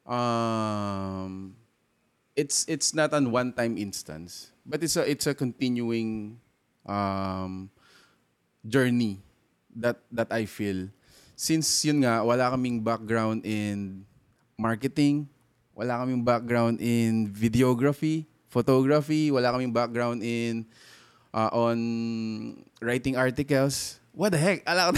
Speaker 3: um it's it's not an one-time instance, but it's a it's a continuing um journey that that I feel. since yun nga, wala kaming background in marketing, wala kaming background in videography, photography, wala kaming background in uh, on writing articles. What the heck? Ala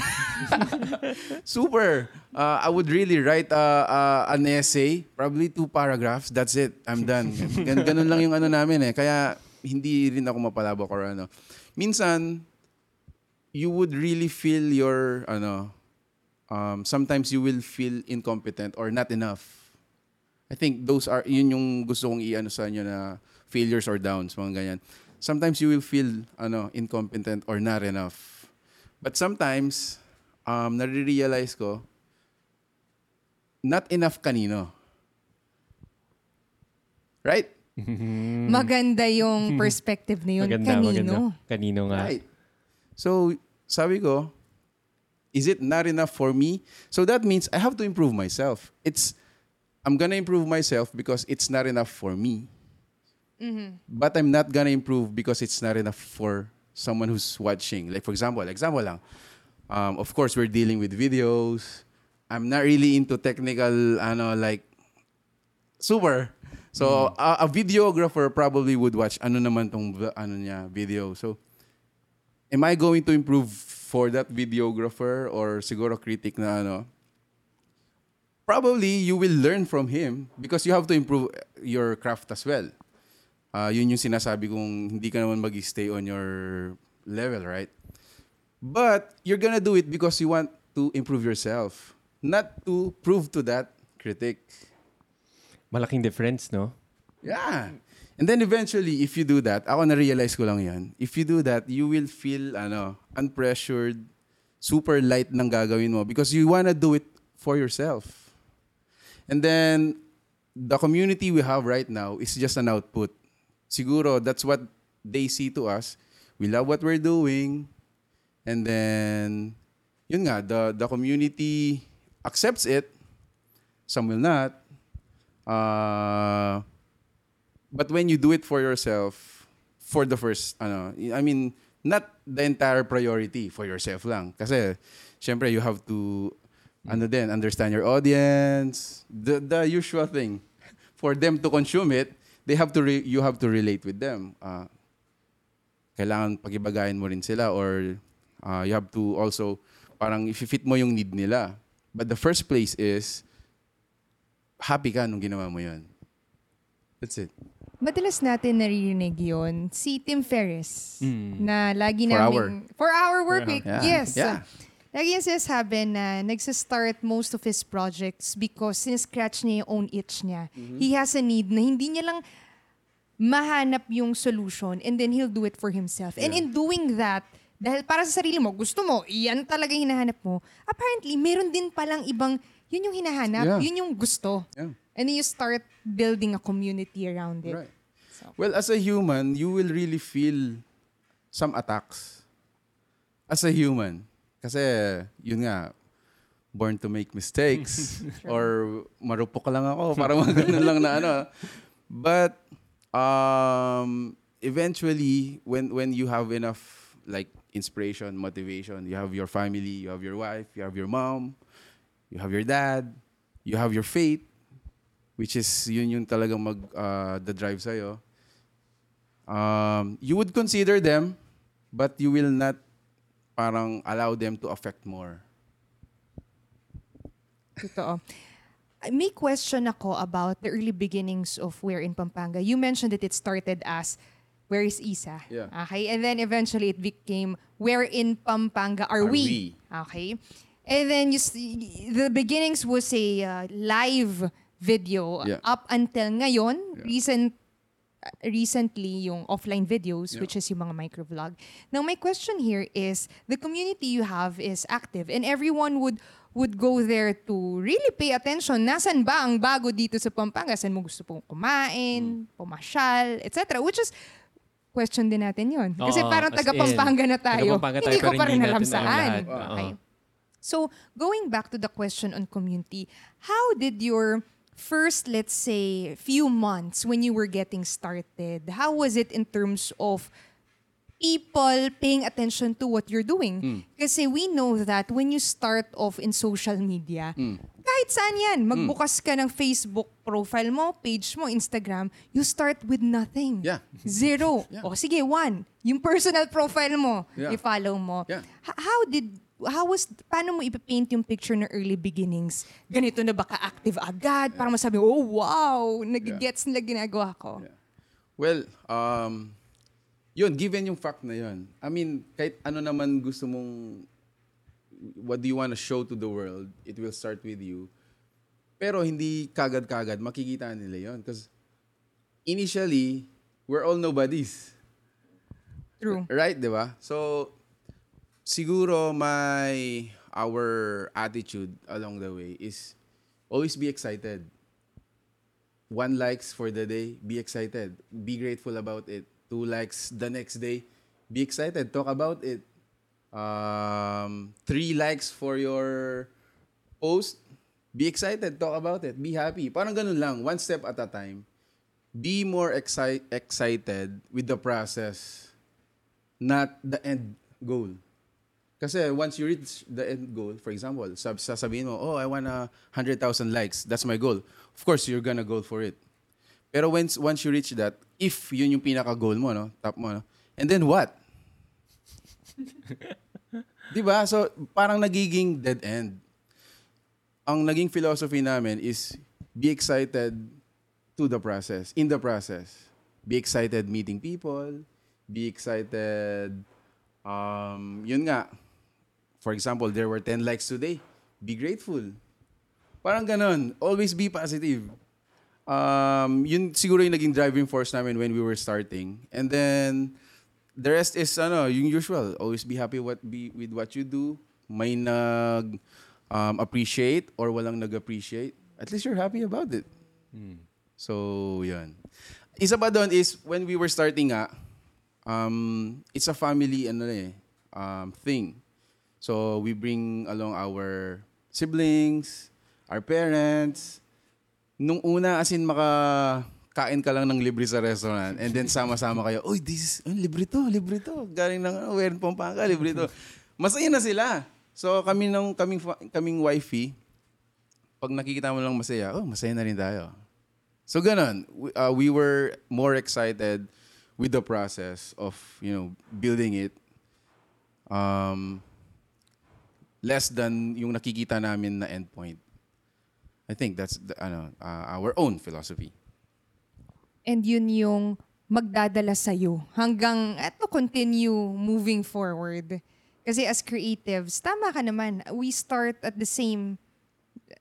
Speaker 3: Super. Uh, I would really write uh, uh, an essay, probably two paragraphs. That's it. I'm done. Gan- ganun lang yung ano namin eh. Kaya hindi rin ako mapalabok or ano. Minsan, you would really feel your, ano, um, sometimes you will feel incompetent or not enough. I think those are, yun yung gusto kong i-ano sa inyo na failures or downs, mga ganyan. Sometimes you will feel, ano, incompetent or not enough. But sometimes, um, nare-realize ko, not enough kanino. Right?
Speaker 1: Maganda yung perspective na yun.
Speaker 2: Maganda,
Speaker 1: Kanino?
Speaker 2: maganda. Kanino nga.
Speaker 3: Right. So, sabi ko, is it not enough for me? So that means I have to improve myself. It's, I'm gonna improve myself because it's not enough for me. But I'm not gonna improve because it's not enough for someone who's watching. Like for example, example lang. Um, of course, we're dealing with videos. I'm not really into technical, ano, like super. So a, a videographer probably would watch ano naman tong ano niya video. So am I going to improve for that videographer or siguro critic na ano? Probably you will learn from him because you have to improve your craft as well. Ah, yun yung sinasabi kong hindi ka naman mag-stay on your level, right? But you're gonna do it because you want to improve yourself, not to prove to that critic.
Speaker 2: Malaking difference, no?
Speaker 3: Yeah. And then eventually, if you do that, ako na-realize ko lang yan, if you do that, you will feel ano, unpressured, super light ng gagawin mo because you wanna do it for yourself. And then, the community we have right now is just an output. Siguro, that's what they see to us. We love what we're doing. And then, yun nga, the, the community accepts it. Some will not. Uh, but when you do it for yourself, for the first, ano, I mean, not the entire priority for yourself lang. Kasi, syempre, you have to, ano din, understand your audience, the, the usual thing. For them to consume it, they have to, re- you have to relate with them. Uh, kailangan pagibagayin mo rin sila or uh, you have to also, parang if-fit mo yung need nila. But the first place is, happy ka nung ginawa mo yun. That's it.
Speaker 1: Madalas natin naririnig yun si Tim Ferriss na lagi
Speaker 3: For
Speaker 1: namin... For our work week.
Speaker 3: Yeah.
Speaker 1: Yes.
Speaker 3: Yeah.
Speaker 1: Lagi yung sinasabi na nagsistart most of his projects because siniscratch niya yung own itch niya.
Speaker 3: Mm-hmm.
Speaker 1: He has a need na hindi niya lang mahanap yung solution and then he'll do it for himself. And in doing that, dahil para sa sarili mo, gusto mo, yan talaga hinahanap mo, apparently, meron din palang ibang, yun yung hinahanap,
Speaker 3: Yeah.
Speaker 1: yun yung gusto.
Speaker 3: Yeah.
Speaker 1: And then you start building a community around it.
Speaker 3: Right. Well, as a human, you will really feel some attacks. As a human. Kasi, yun nga, born to make mistakes. or marupok lang ako. Parang mga ganun lang na ano. But, um, eventually, when, when you have enough, like, inspiration, motivation, you have your family, you have your wife, you have your mom, you have your dad, you have your faith, which is yun yung talagang mag uh, the drive sa'yo. Um, you would consider them, but you will not parang allow them to affect more.
Speaker 1: Totoo. May question ako about the early beginnings of Where in Pampanga. You mentioned that it started as Where is Isa?
Speaker 3: Yeah.
Speaker 1: Okay. And then eventually it became Where in Pampanga are,
Speaker 3: Are
Speaker 1: we?
Speaker 3: we?
Speaker 1: Okay. And then you see, the beginnings was a uh, live video
Speaker 3: Yeah.
Speaker 1: up until ngayon,
Speaker 3: Yeah.
Speaker 1: recent uh, recently yung offline videos,
Speaker 3: Yeah.
Speaker 1: which is yung mga microvlog. Now, my question here is, the community you have is active and everyone would would go there to really pay attention. Nasaan ba ang bago dito sa Pampanga? Saan mo gusto pong kumain, pumasyal, etc. Which is, question din natin yun. Kasi
Speaker 2: Oo,
Speaker 1: parang
Speaker 2: as
Speaker 1: taga
Speaker 2: in,
Speaker 1: Pampanga na tayo.
Speaker 2: taga-Pampanga tayo,
Speaker 1: Hindi ko pa rin alam saan.
Speaker 2: Oo.
Speaker 1: Okay. So, going back to the question on community, how did your first, let's say, few months when you were getting started, how was it in terms of people paying attention to what you're doing.
Speaker 3: Hmm.
Speaker 1: Kasi we know that when you start off in social media,
Speaker 3: Hmm.
Speaker 1: kahit saan yan, magbukas ka ng Facebook profile mo, page mo, Instagram, you start with nothing.
Speaker 3: Yeah.
Speaker 1: Zero.
Speaker 3: Yeah.
Speaker 1: O sige, one. Yung personal profile mo,
Speaker 3: Yeah.
Speaker 1: i-follow mo.
Speaker 3: Yeah.
Speaker 1: H- how did how was paano mo ipapaint yung picture ng early beginnings? Ganito na ba ka-active agad? Para masabi, oh wow, nagigets nila ginagawa ko.
Speaker 3: Yeah. Well, um, yun, given yung fact na yun. I mean, kahit ano naman gusto mong, what do you want to show to the world, it will start with you. Pero hindi kagad-kagad, makikita nila yun. Because initially, we're all nobodies.
Speaker 1: True.
Speaker 3: Right, di ba? So, siguro my, our attitude along the way is always be excited. One likes for the day, be excited. Be grateful about it. Two likes the next day, be excited. Talk about it. Um, three likes for your post, be excited. Talk about it. Be happy. Parang ganun lang. One step at a time. Be more exci- excited with the process not the end goal. Kasi once you reach the end goal, for example, sab sasabihin mo, oh, I want a 100,000 likes. That's my goal. Of course, you're gonna go for it. Pero once, once you reach that, if yun yung pinaka-goal mo, no, top mo, no, and then what? Di ba? So, parang nagiging dead end. Ang naging philosophy namin is be excited to the process, in the process. Be excited meeting people, be excited, um, yun nga, for example, there were 10 likes today. Be grateful. Parang ganon. Always be positive. Um, yun siguro yung naging driving force namin when we were starting. And then, the rest is, ano, yung usual. Always be happy what be, with what you do. May nag um, appreciate or walang nag-appreciate. At least you're happy about it. So, yun. Isa pa doon is, when we were starting nga, um, it's a family ano eh, um, thing. So we bring along our siblings, our parents. Nung una, as in, maka kain ka lang ng libre sa restaurant and then sama-sama kayo, uy, this is, oh, libre to, libre to. Galing ng Wern Pampanga, libre to. Masaya na sila. So kami ng kaming, kaming wifey, pag nakikita mo lang masaya, oh, masaya na rin tayo. So ganun, we, uh, we were more excited with the process of, you know, building it. Um, less than yung nakikita namin na endpoint. I think that's the, ano, uh, our own philosophy.
Speaker 1: And yun yung magdadala sa'yo hanggang eto continue moving forward. Kasi as creatives, tama ka naman, we start at the same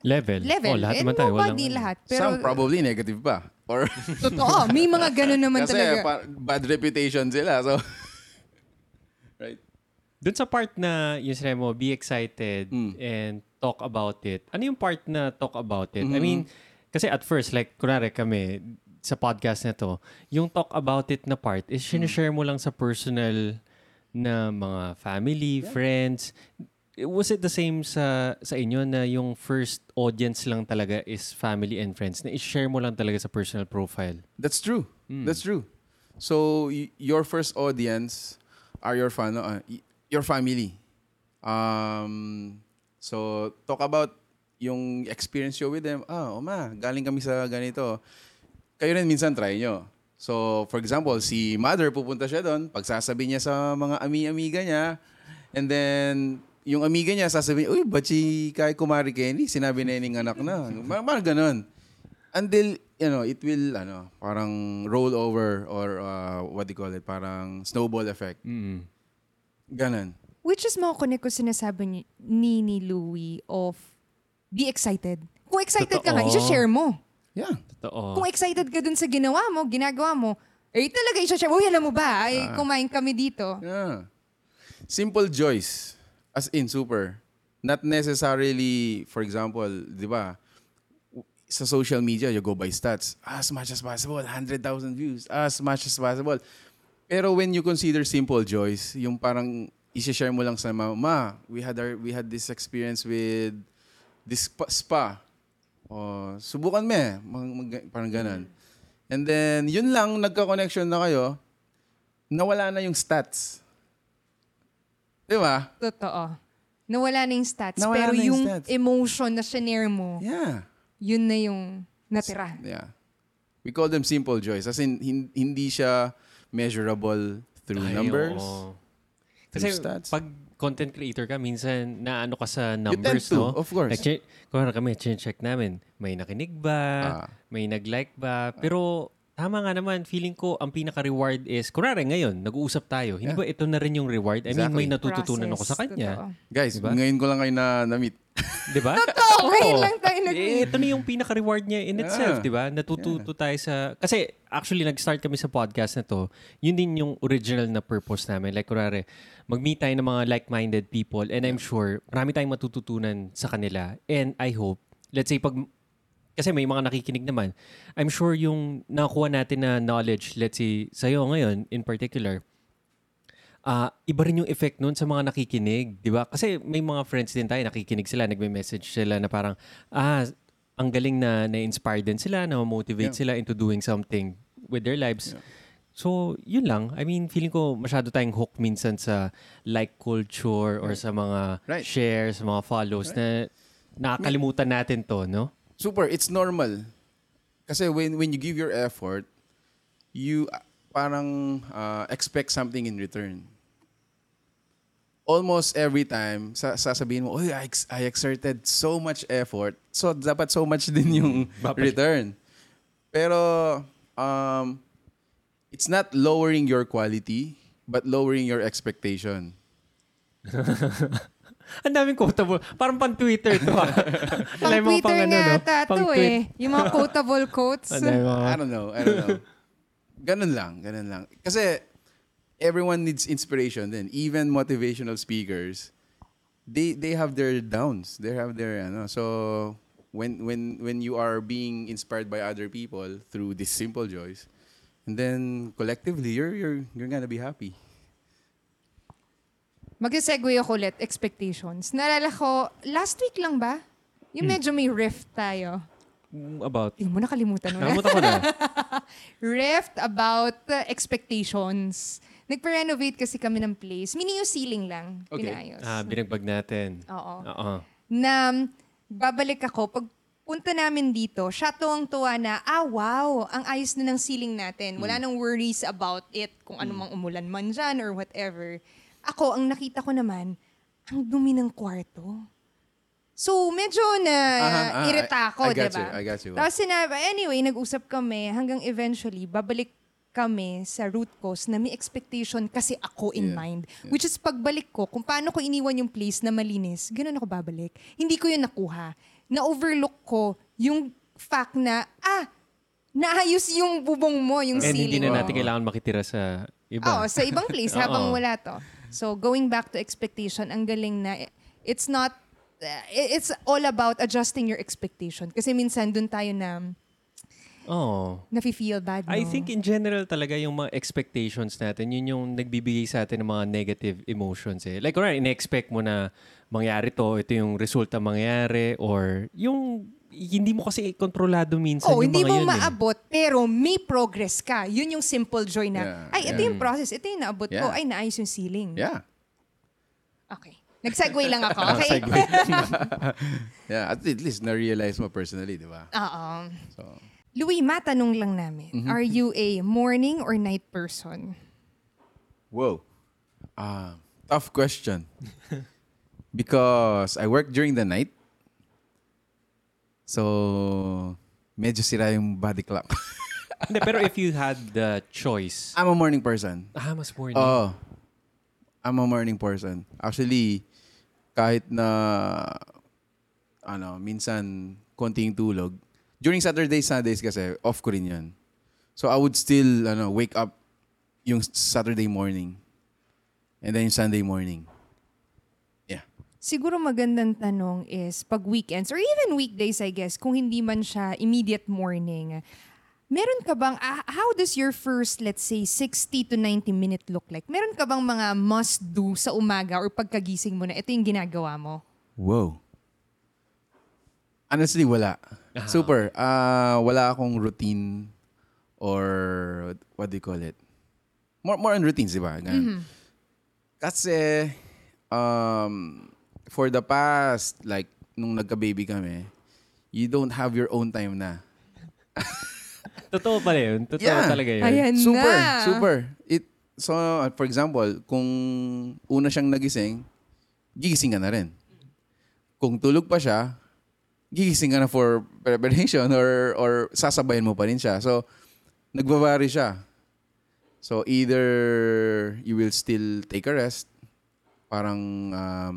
Speaker 2: Level.
Speaker 1: level.
Speaker 2: Oh, lahat
Speaker 1: And
Speaker 2: naman tayo. Walang,
Speaker 1: lahat. Pero
Speaker 3: Some probably negative pa. Or
Speaker 1: totoo, may mga ganun naman
Speaker 3: kasi
Speaker 1: talaga.
Speaker 3: pa- bad reputation sila. So?
Speaker 2: Dun sa part na yung sinabi mo, be excited
Speaker 3: Mm.
Speaker 2: and talk about it. Ano yung part na talk about it? I
Speaker 3: Mm-hmm.
Speaker 2: mean, kasi at first, like, kunwari kami, sa podcast na to, yung talk about it na part is
Speaker 3: Mm.
Speaker 2: sinishare mo lang sa personal na mga family, friends. Was it the same sa sa inyo na yung first audience lang talaga is family and friends? Na i-share mo lang talaga sa personal profile?
Speaker 3: That's true. That's true. So y- your first audience are your fan, uh, your family. Um, so talk about yung experience you with them. Ah, oma, galing kami sa ganito. Kayo rin minsan try nyo. So, for example, si mother pupunta siya doon, pagsasabi niya sa mga ami-amiga niya, and then yung amiga niya sasabihin, uy, ba't si kay Kumari Kenny? Sinabi na yung anak na. Parang, parang ganun. Until, you know, it will, ano, parang roll over or uh, what do you call it, parang snowball effect.
Speaker 2: Mm.
Speaker 3: Ganon.
Speaker 1: Which is makukunik ko sinasabi ni, ni, ni Louie of be excited. Kung excited ka nga,
Speaker 2: Totoo.
Speaker 1: i-share mo.
Speaker 3: Yeah.
Speaker 2: Totoo.
Speaker 1: Kung excited ka dun sa ginawa mo, ginagawa mo, eh talaga i-share mo. Uy, alam mo ba, ay kumain kami dito.
Speaker 3: Yeah. Simple joys. As in, super. Not necessarily, for example, di ba, sa social media, you go by stats. As much as possible, 100,000 views. As much as possible. Pero when you consider simple joys, yung parang i-share mo lang sa mama, ma, we had, our, we had this experience with this spa. spa. O, subukan mo eh. Mag- mag- parang ganun. And then, yun lang, nagka-connection na kayo. nawala na yung stats. Di ba?
Speaker 1: Totoo. Nawala na yung stats.
Speaker 3: Nawala
Speaker 1: pero
Speaker 3: na yung
Speaker 1: yung
Speaker 3: stats.
Speaker 1: emotion na shinare mo,
Speaker 3: Yeah.
Speaker 1: yun na yung natira.
Speaker 3: Yeah. We call them simple joys. As in, hin- hindi siya measurable through
Speaker 2: Ay,
Speaker 3: numbers.
Speaker 2: oo.
Speaker 3: through
Speaker 2: Kasi
Speaker 3: stats.
Speaker 2: pag content creator ka, minsan naano ka sa numbers,
Speaker 3: to,
Speaker 2: no?
Speaker 3: of course.
Speaker 2: Like, che- kunwari kami, check namin, may nakinig ba?
Speaker 3: Ah.
Speaker 2: May nag-like ba? Pero tama nga naman, feeling ko ang pinaka-reward is, kunwari ngayon, nag-uusap tayo. Hindi
Speaker 3: Yeah.
Speaker 2: ba ito na rin yung reward? I mean,
Speaker 3: Exactly.
Speaker 2: may natututunan ako sa
Speaker 1: Process,
Speaker 2: kanya.
Speaker 1: totoo.
Speaker 3: Guys,
Speaker 2: Diba?
Speaker 3: ngayon ko lang kayo na, na-meet.
Speaker 2: Di ba?
Speaker 1: Totoo, ngayon
Speaker 2: Oo.
Speaker 1: lang tayo nag-
Speaker 2: Eh, ito na yung pinaka-reward niya in itself,
Speaker 3: Yeah.
Speaker 2: di ba? Natututo tayo sa... Kasi actually, nag-start kami sa podcast na to. Yun din yung original na purpose namin. Like, kurare, mag-meet tayo ng mga like-minded people and I'm sure marami tayong matututunan sa kanila. And I hope, let's say, pag kasi may mga nakikinig naman, I'm sure yung nakuha natin na knowledge, let's say, sa'yo ngayon in particular, ah iba rin yung effect nun sa mga nakikinig, di ba? Kasi may mga friends din tayo, nakikinig sila, nagme-message sila na parang, ah, ang galing na na-inspire din sila, na motivate
Speaker 3: Yeah.
Speaker 2: sila into doing something with their lives. So, yun lang. I mean, feeling ko masyado tayong hook minsan sa like culture or sa mga
Speaker 3: Right.
Speaker 2: shares, sa mga follows na nakakalimutan natin to, no?
Speaker 3: Super, it's normal. Kasi when when you give your effort, you uh, parang uh, expect something in return. Almost every time, sa sasabihin mo, Oy, I, ex- I exerted so much effort. So, dapat so much din yung
Speaker 2: Babalik.
Speaker 3: return. Pero, um, it's not lowering your quality, but lowering your expectation.
Speaker 2: Ang daming quotable. Parang pang-Twitter to ah.
Speaker 1: Pang Twitter
Speaker 2: ano,
Speaker 1: nga
Speaker 2: no?
Speaker 1: ata to eh. Yung mga quotable quotes.
Speaker 3: I don't know. I don't know. ganun lang. Ganun lang. Kasi everyone needs inspiration then. Even motivational speakers, they they have their downs. They have their ano. So when when when you are being inspired by other people through these simple joys, and then collectively you're you're you're gonna be happy.
Speaker 1: Mag-segue ako ulit, expectations. Naalala ko, last week lang ba? Yung
Speaker 2: Hmm.
Speaker 1: medyo may rift tayo.
Speaker 2: Mm, About.
Speaker 1: Hindi mo nakalimutan mo na.
Speaker 2: Nakalimutan ko na.
Speaker 1: rift about uh, expectations. Nagpa-renovate kasi kami ng place. Meaning yung ceiling lang.
Speaker 3: Okay.
Speaker 1: Pinayos.
Speaker 2: Ah, binagbag natin.
Speaker 1: Oo.
Speaker 2: Oo.
Speaker 1: na um, babalik ako, pag punta namin dito, siya tuwang-tuwa na, ah, wow, ang ayos na ng ceiling natin. Wala nang worries about it, kung ano mang umulan man dyan or whatever. Ako, ang nakita ko naman, ang dumi ng kwarto. So, medyo na
Speaker 3: Aha, ah,
Speaker 1: irita ako,
Speaker 3: I- I got
Speaker 1: diba?
Speaker 3: you, I got you.
Speaker 1: Tapos sinabi, anyway, nag-usap kami hanggang eventually, babalik kami sa root cause na may expectation kasi ako in
Speaker 3: Yeah,
Speaker 1: mind. Which is pagbalik ko, kung paano ko iniwan yung place na malinis, ganun ako babalik. Hindi ko yun nakuha. Na-overlook ko yung fact na, ah, naayos yung bubong mo, yung
Speaker 2: And
Speaker 1: ceiling
Speaker 2: hindi na
Speaker 1: mo.
Speaker 2: natin kailangan makitira sa iba.
Speaker 1: Oo, sa ibang place habang wala to. So, going back to expectation, ang galing na it's not, uh, it's all about adjusting your expectation. Kasi minsan dun tayo na
Speaker 2: Oo.
Speaker 1: nafe-feel bad, no?
Speaker 2: I think in general talaga yung mga expectations natin, yun yung nagbibigay sa atin ng mga negative emotions eh. Like, alright, ina-expect mo na mangyari to, ito yung resulta mangyari, or yung hindi mo kasi kontrolado minsan
Speaker 1: Oh,
Speaker 2: yung
Speaker 1: hindi
Speaker 2: mga
Speaker 1: mo
Speaker 2: yun eh.
Speaker 1: maabot, pero may progress ka. Yun yung simple joy na,
Speaker 3: Yeah,
Speaker 1: ay, ito
Speaker 3: yeah.
Speaker 1: yung process, ito yung naabot ko,
Speaker 3: Yeah.
Speaker 1: ay, naayos yung ceiling.
Speaker 3: Yeah.
Speaker 1: Okay. Nag-segue lang ako, okay?
Speaker 3: Yeah, at least na-realize mo personally, di ba?
Speaker 1: Oo.
Speaker 3: So,
Speaker 1: Louis, matanong lang namin,
Speaker 3: Mm-hmm.
Speaker 1: are you a morning or night person?
Speaker 3: Whoa. Ah, tough question. Because I work during the night. So, medyo sira yung body clock.
Speaker 2: Hindi, pero if you had the choice,
Speaker 3: I'm a morning person.
Speaker 2: ah, mas morning.
Speaker 3: Oo. I'm a morning person. Actually, kahit na ano, minsan konting tulog. During Saturdays, Sundays kasi off ko rin 'yan. So I would still ano, wake up yung Saturday morning. And then yung Sunday morning.
Speaker 1: Siguro magandang tanong is pag weekends or even weekdays I guess kung hindi man siya immediate morning. Meron ka bang ah, how does your first let's say 60 to 90 minute look like? Meron ka bang mga must do sa umaga or pagkagising mo na ito yung ginagawa mo?
Speaker 3: Wow. Honestly, wala. Super. Ah, wala akong routine or what do you call it? more, more on routines, di ba? Ganun. Kasi, um, for the past, like, nung nagka-baby kami, you don't have your own time na.
Speaker 2: Totoo pala yun. Totoo
Speaker 3: Yeah.
Speaker 2: talaga yun.
Speaker 1: Ayan
Speaker 3: Super,
Speaker 1: na.
Speaker 3: super. It, so, for example, kung una siyang nagising, gigising ka na rin. Kung tulog pa siya, gigising ka na for preparation or, or sasabayan mo pa rin siya. So, nagbabari siya. So, either you will still take a rest, parang, um,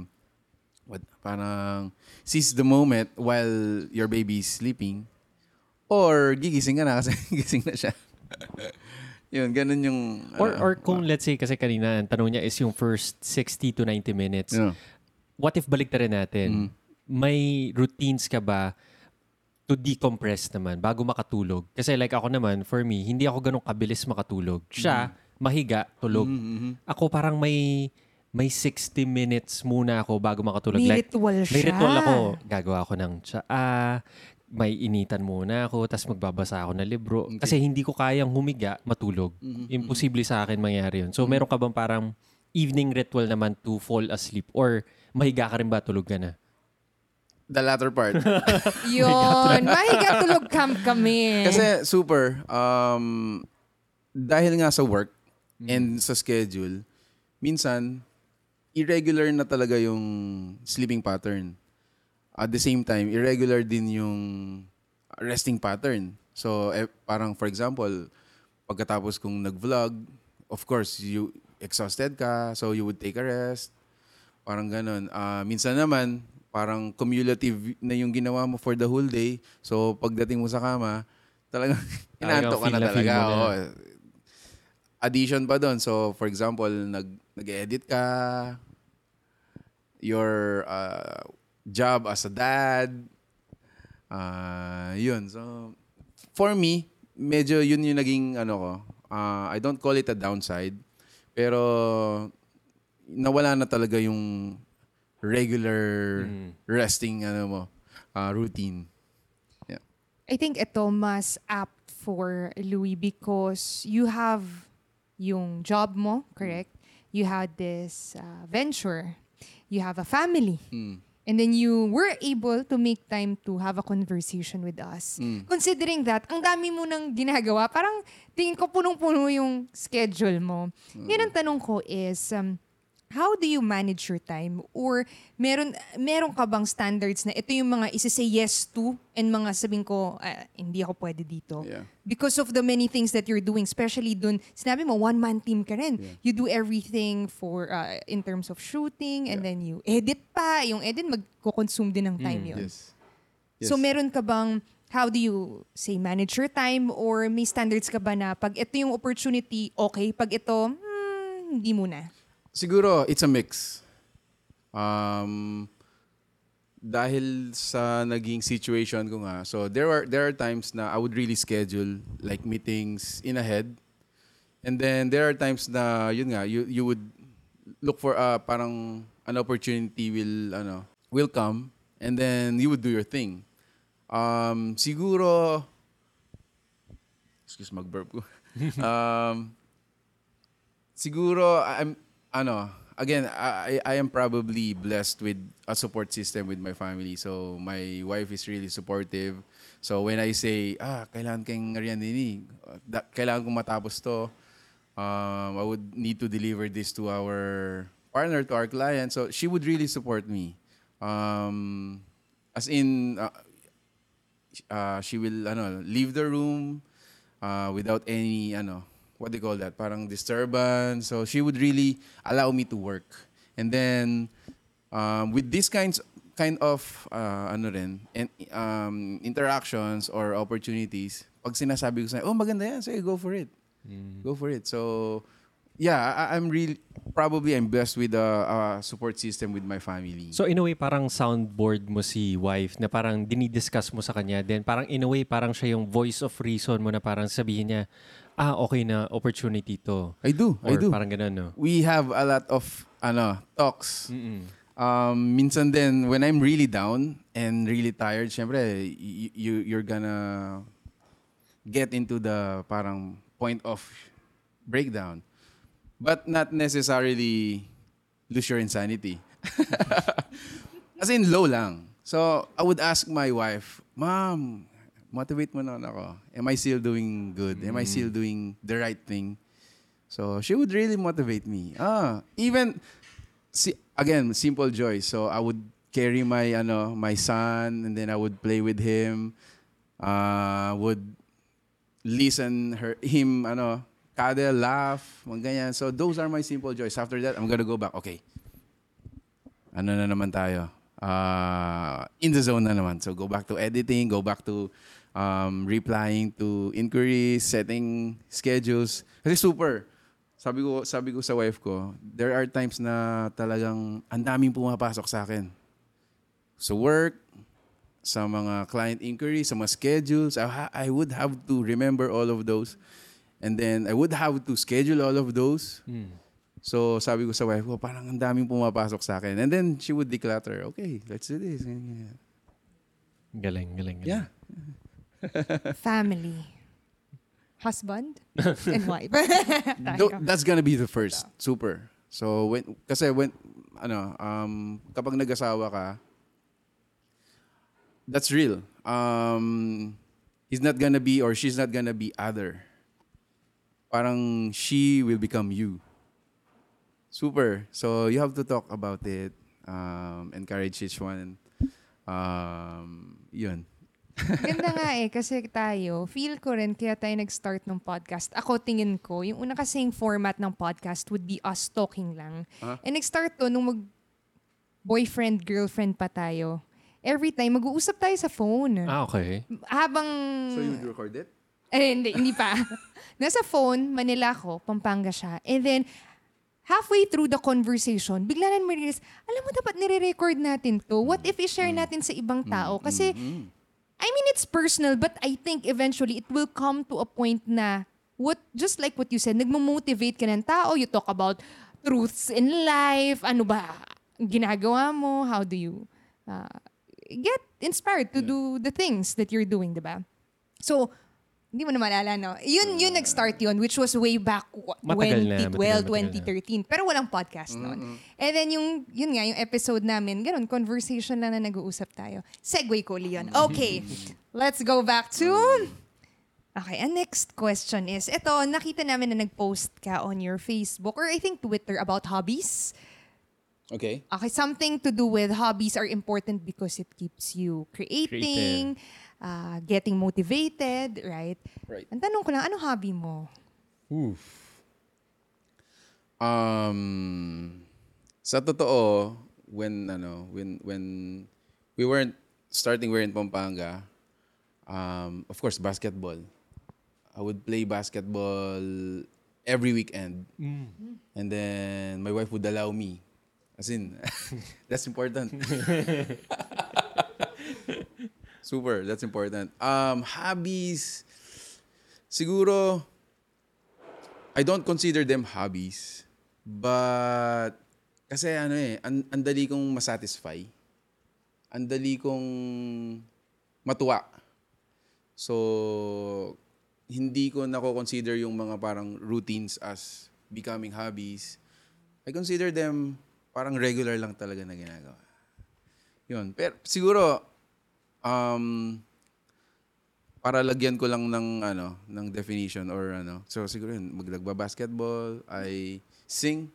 Speaker 3: parang seize the moment while your baby is sleeping, or gigising ka na kasi gising na siya. Yun, ganun yung...
Speaker 2: Or,
Speaker 3: ano,
Speaker 2: or kung let's say kasi kanina ang tanong niya is yung first 60 to 90 minutes.
Speaker 3: yun.
Speaker 2: What if balik na rin natin?
Speaker 3: Mm.
Speaker 2: May routines ka ba to decompress naman bago makatulog? Kasi like ako naman, for me, hindi ako ganun kabilis makatulog. Siya, mahiga, tulog.
Speaker 3: Mhm.
Speaker 2: Ako parang may may 60 minutes muna ako bago makatulog.
Speaker 1: May
Speaker 2: like,
Speaker 1: ritual siya.
Speaker 2: may ritual ako. Gagawa ako ng tsaa, may initan muna ako, tapos magbabasa ako ng libro. Kasi hindi ko kayang humiga, matulog. Imposible sa akin mangyari yun. So, meron ka bang parang evening ritual naman to fall asleep? Or mahiga ka rin ba, tulog ka na?
Speaker 3: The latter part.
Speaker 1: Yun. Mahiga tulog camp kami.
Speaker 3: Kasi super, um, dahil nga sa work and sa schedule, minsan, irregular na talaga yung sleeping pattern. At the same time, irregular din yung resting pattern. So, eh, parang for example, pagkatapos kong nag-vlog, of course, you exhausted ka, so you would take a rest. Parang ganun. Ah, minsan naman, parang cumulative na yung ginawa mo for the whole day. So, pagdating mo sa kama, talagang inaantok ka na talaga.
Speaker 2: na.
Speaker 3: Addition pa doon. So, for example, nag, nag-edit ka, your uh, job as a dad, ah yun. So, for me, medyo yun yung naging ano ko. Ah, I don't call it a downside, pero nawala na talaga yung regular resting ano mo, ah, routine. Yeah.
Speaker 1: I think ito mas apt for Louis because you have yung job mo, correct? You had this uh, venture. You have a family.
Speaker 3: Mm.
Speaker 1: And then you were able to make time to have a conversation with us. Considering that, ang dami mo nang ginagawa, parang tingin ko punong-puno yung schedule mo. Ngayon ang tanong ko is, um, how do you manage your time? Or meron, meron ka bang standards na ito yung mga isa-say yes to and mga sabing ko, "Ah, hindi ako pwede dito.
Speaker 3: Yeah.
Speaker 1: Because of the many things that you're doing, especially dun, sinabi mo, one-man team ka rin. You do everything for, uh, in terms of shooting, and then you edit pa. Yung edit, magko-consume din ng time yun.
Speaker 3: Yes.
Speaker 1: So
Speaker 3: Yes.
Speaker 1: meron ka bang, how do you say, manage your time? Or may standards ka ba na pag ito yung opportunity, okay. Pag ito, hmm, hindi muna.
Speaker 3: Siguro, it's a mix. Um, dahil sa naging situation ko nga, so there are there are times na I would really schedule like meetings in ahead. And then there are times na yun nga, you you would look for uh, parang an opportunity will ano, will come and then you would do your thing. Um, siguro excuse mag-burp ko. um, siguro I'm ano again I I am probably blessed with a support system with my family. So my wife is really supportive. So when I say ah kailangan kang ngariyan nini da, kailangan kong matapos to um, I would need to deliver this to our partner to our client. So she would really support me. Um, as in uh, uh, she will ano leave the room uh, without any ano what do you call that parang disturbance. So she would really allow me to work. And then um, with these kinds kind of uh, ano rin and um, interactions or opportunities pag sinasabi ko sa oh maganda yan sige go for it. Go for it. So yeah I, I'm really probably I'm blessed with a, a support system with my family.
Speaker 2: So in a way, parang soundboard mo si wife na parang dinidiscuss mo sa kanya. Then parang in a way, parang siya yung voice of reason mo na parang sabihin niya, ah, okay na opportunity to.
Speaker 3: I do I
Speaker 2: Or
Speaker 3: do
Speaker 2: parang ganun, no?
Speaker 3: we have a lot of ano talks. Um, minsan din when I'm really down and really tired, syempre y- you you're gonna get into the parang point of breakdown. but not necessarily lose your insanity. As in, low lang. So, I would ask my wife, Mom, motivate mo naman ako. Am I still doing good? Am I still doing the right thing? So, she would really motivate me. Ah, even, si, again, simple joy. So, I would carry my, ano, my son, and then I would play with him. Uh, would listen her, him, ano, cuddle, laugh, mga ganyan. So, those are my simple joys. After that, I'm gonna go back. Okay, ano na naman tayo? Uh, in the zone na naman. So go back to editing, go back to um, replying to inquiries, setting schedules. Kasi super. Sabi ko, sabi ko sa wife ko, there are times na talagang ang daming pumapasok sa akin. Sa work, sa mga client inquiries, sa mga schedules. I, ha- I would have to remember all of those. And then I would have to schedule all of those. So sabi ko sa wife ko, parang ang daming pumapasok sa akin. And then she would declutter, okay, let's do this.
Speaker 2: Galing, galing, galing.
Speaker 3: Yeah.
Speaker 1: Family. Husband and wife.
Speaker 3: Tho- that's gonna be the first. Super. So when kasi when ano um kapag nag-asawa ka that's real. Um he's not gonna be or she's not gonna be other. Parang she will become you. Super. So you have to talk about it. Um encourage each one. Um yun.
Speaker 1: Ganda nga eh, kasi tayo, feel ko rin kaya tayo nag-start ng podcast. Ako tingin ko, yung una kasing format ng podcast would be us talking lang.
Speaker 3: Ah.
Speaker 1: And nag-start to nung mag boyfriend, girlfriend pa tayo. Every time, mag-uusap tayo sa phone.
Speaker 2: Ah, okay.
Speaker 1: Habang...
Speaker 3: So you would record it?
Speaker 1: Eh, hindi, hindi pa. Nasa phone, Manila ko, Pampanga siya. And then, halfway through the conversation, bigla na ma-realize, alam mo, dapat nire-record natin to. What if i-share natin sa ibang tao? Kasi, I mean, it's personal, but I think eventually it will come to a point na, what, just like what you said, nagmo-motivate ka ng tao, you talk about truths in life, ano ba ginagawa mo, how do you uh, get inspired to do the things that you're doing, di ba? So, hindi mo na maalala, no? Yun, yun nag-start yun, which was way back w-
Speaker 2: Matagal na,
Speaker 1: 2012,
Speaker 2: matagal, matagal
Speaker 1: 2013. Pero walang podcast noon. And then yung, yun nga, yung episode namin, ganun, conversation lang na nag-uusap tayo. Segway ko, Leon. Okay, let's go back to... Okay, and next question is, ito, nakita namin na nag-post ka on your Facebook or I think Twitter about hobbies.
Speaker 3: Okay.
Speaker 1: Okay, something to do with hobbies are important because it keeps you creating, uh, getting motivated, right?
Speaker 3: Right.
Speaker 1: Ang tanong ko lang, ano hobby mo?
Speaker 2: Oof.
Speaker 3: Um, sa totoo, when ano, when when we weren't starting we're in Pampanga, um, of course basketball. I would play basketball every weekend. And then my wife would allow me. As in, that's important. Super, that's important. Um, hobbies, siguro, I don't consider them hobbies. But, kasi ano eh, an, ang dali kong masatisfy. Ang dali kong matuwa. So, hindi ko nako-consider yung mga parang routines as becoming hobbies. I consider them parang regular lang talaga na ginagawa. Yun. Pero siguro, um, para lagyan ko lang ng ano ng definition or ano. So siguro yun maglagba basketball I sing.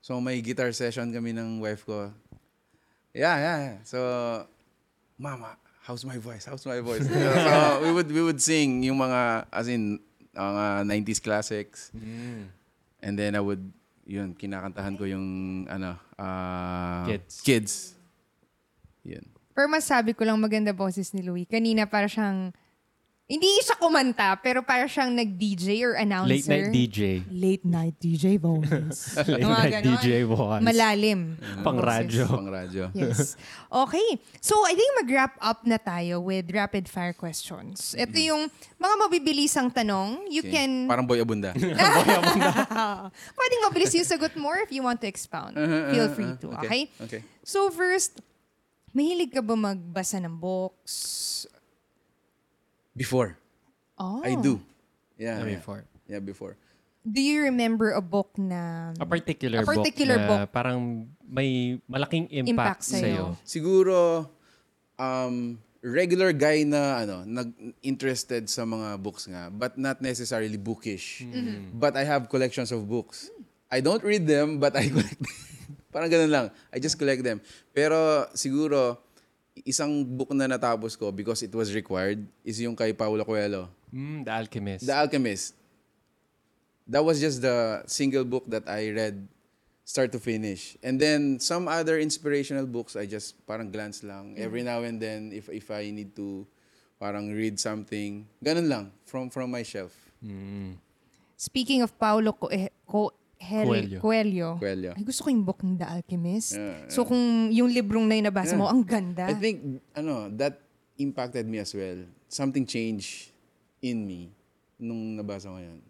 Speaker 3: So may guitar session kami ng wife ko. Yeah yeah, yeah. so mama how's my voice? How's my voice? So we would we would sing yung mga as in mga 90s classics. And then I would yun kinakantahan ko yung ano ah,
Speaker 2: Kids.
Speaker 3: kids. Yun
Speaker 1: Pero masabi ko lang maganda boses ni Louie. Kanina para siyang, hindi siya kumanta, pero para siyang nag-DJ or announcer.
Speaker 2: Late night DJ.
Speaker 1: Late night DJ voice.
Speaker 2: Late
Speaker 1: Mga
Speaker 2: night
Speaker 1: ganon.
Speaker 2: DJ vocals.
Speaker 1: Malalim.
Speaker 2: Pang
Speaker 1: Boses.
Speaker 2: radyo.
Speaker 3: pang radyo
Speaker 1: Yes. Okay. So, I think mag-wrap up na tayo with rapid fire questions. Ito yung mga mabibilisang tanong. You
Speaker 3: Okay.
Speaker 1: can...
Speaker 3: parang boy abunda
Speaker 1: Pwedeng mabilis yung sagot more if you want to expound. Feel free to. Okay?
Speaker 3: Okay.
Speaker 1: So, first, mahilig ka ba magbasa ng books?
Speaker 3: Before.
Speaker 1: Oh.
Speaker 3: I do. Yeah.
Speaker 2: Ah,
Speaker 3: yeah.
Speaker 2: before.
Speaker 3: Yeah, before.
Speaker 1: do you remember a book na...
Speaker 2: A particular,
Speaker 1: A particular
Speaker 2: book, na
Speaker 1: book.
Speaker 2: parang may malaking impact,
Speaker 1: Impact sa'yo.
Speaker 2: sa'yo.
Speaker 3: Siguro, um, regular guy na ano, nag-interested sa mga books nga, but not necessarily bookish. But I have collections of books. I don't read them, but I collect them. Parang ganun lang. I just collect them. Pero siguro, isang book na natapos ko because it was required is yung kay Paulo Coelho.
Speaker 2: Mm, The Alchemist.
Speaker 3: The Alchemist. That was just the single book that I read start to finish. And then some other inspirational books I just parang glance lang. Every now and then if if I need to parang read something, ganun lang from from my shelf.
Speaker 1: Speaking of Paulo Co- Co- Hel-
Speaker 2: Coelho.
Speaker 1: Coelho.
Speaker 3: Coelho.
Speaker 1: Ay, gusto ko yung book ng The Alchemist.
Speaker 3: Yeah,
Speaker 1: So kung yung librong na yung nabasa mo,
Speaker 3: Yeah.
Speaker 1: ang ganda.
Speaker 3: I think ano, that impacted me as well. Something changed in me nung nabasa ko 'yan.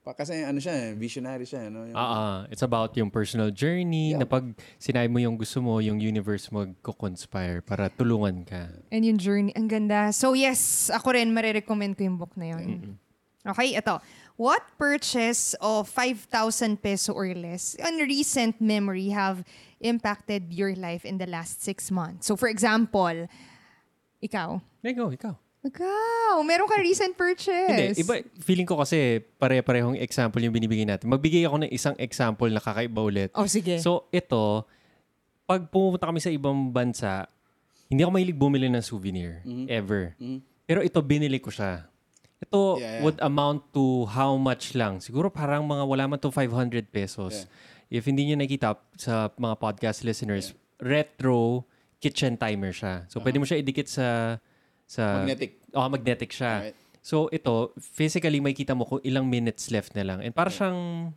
Speaker 3: Pa, kasi ano siya, eh, visionary siya, no? Yung-
Speaker 2: Ah, ah. it's about yung personal journey na pag sinabi mo yung gusto mo, yung universe mo conspire para tulungan ka.
Speaker 1: And yung journey, ang ganda. So yes, ako rin marirecommend ko yung book na yun. Okay, ito. What purchase of 5,000 peso or less on recent memory have impacted your life in the last six months? So for example, ikaw.
Speaker 2: Go, ikaw.
Speaker 1: Ikaw, meron ka recent purchase.
Speaker 2: Hindi, iba, feeling ko kasi pare-parehong example yung binibigay natin. Magbigay ako ng isang example na kakaiba ulit.
Speaker 1: Oh, sige.
Speaker 2: So, ito, pag pumunta kami sa ibang bansa, hindi ako mahilig bumili ng souvenir. Ever. Pero ito, binili ko siya. Ito
Speaker 3: Yeah, yeah.
Speaker 2: would amount to how much lang? Siguro parang mga wala man to 500 pesos. If hindi nyo nakita sa mga podcast listeners, retro kitchen timer siya. So, pwede mo siya idikit sa... sa
Speaker 3: Magnetic.
Speaker 2: Oh, magnetic siya.
Speaker 3: Alright.
Speaker 2: So ito, physically may kita mo kung ilang minutes left na lang. And para siyang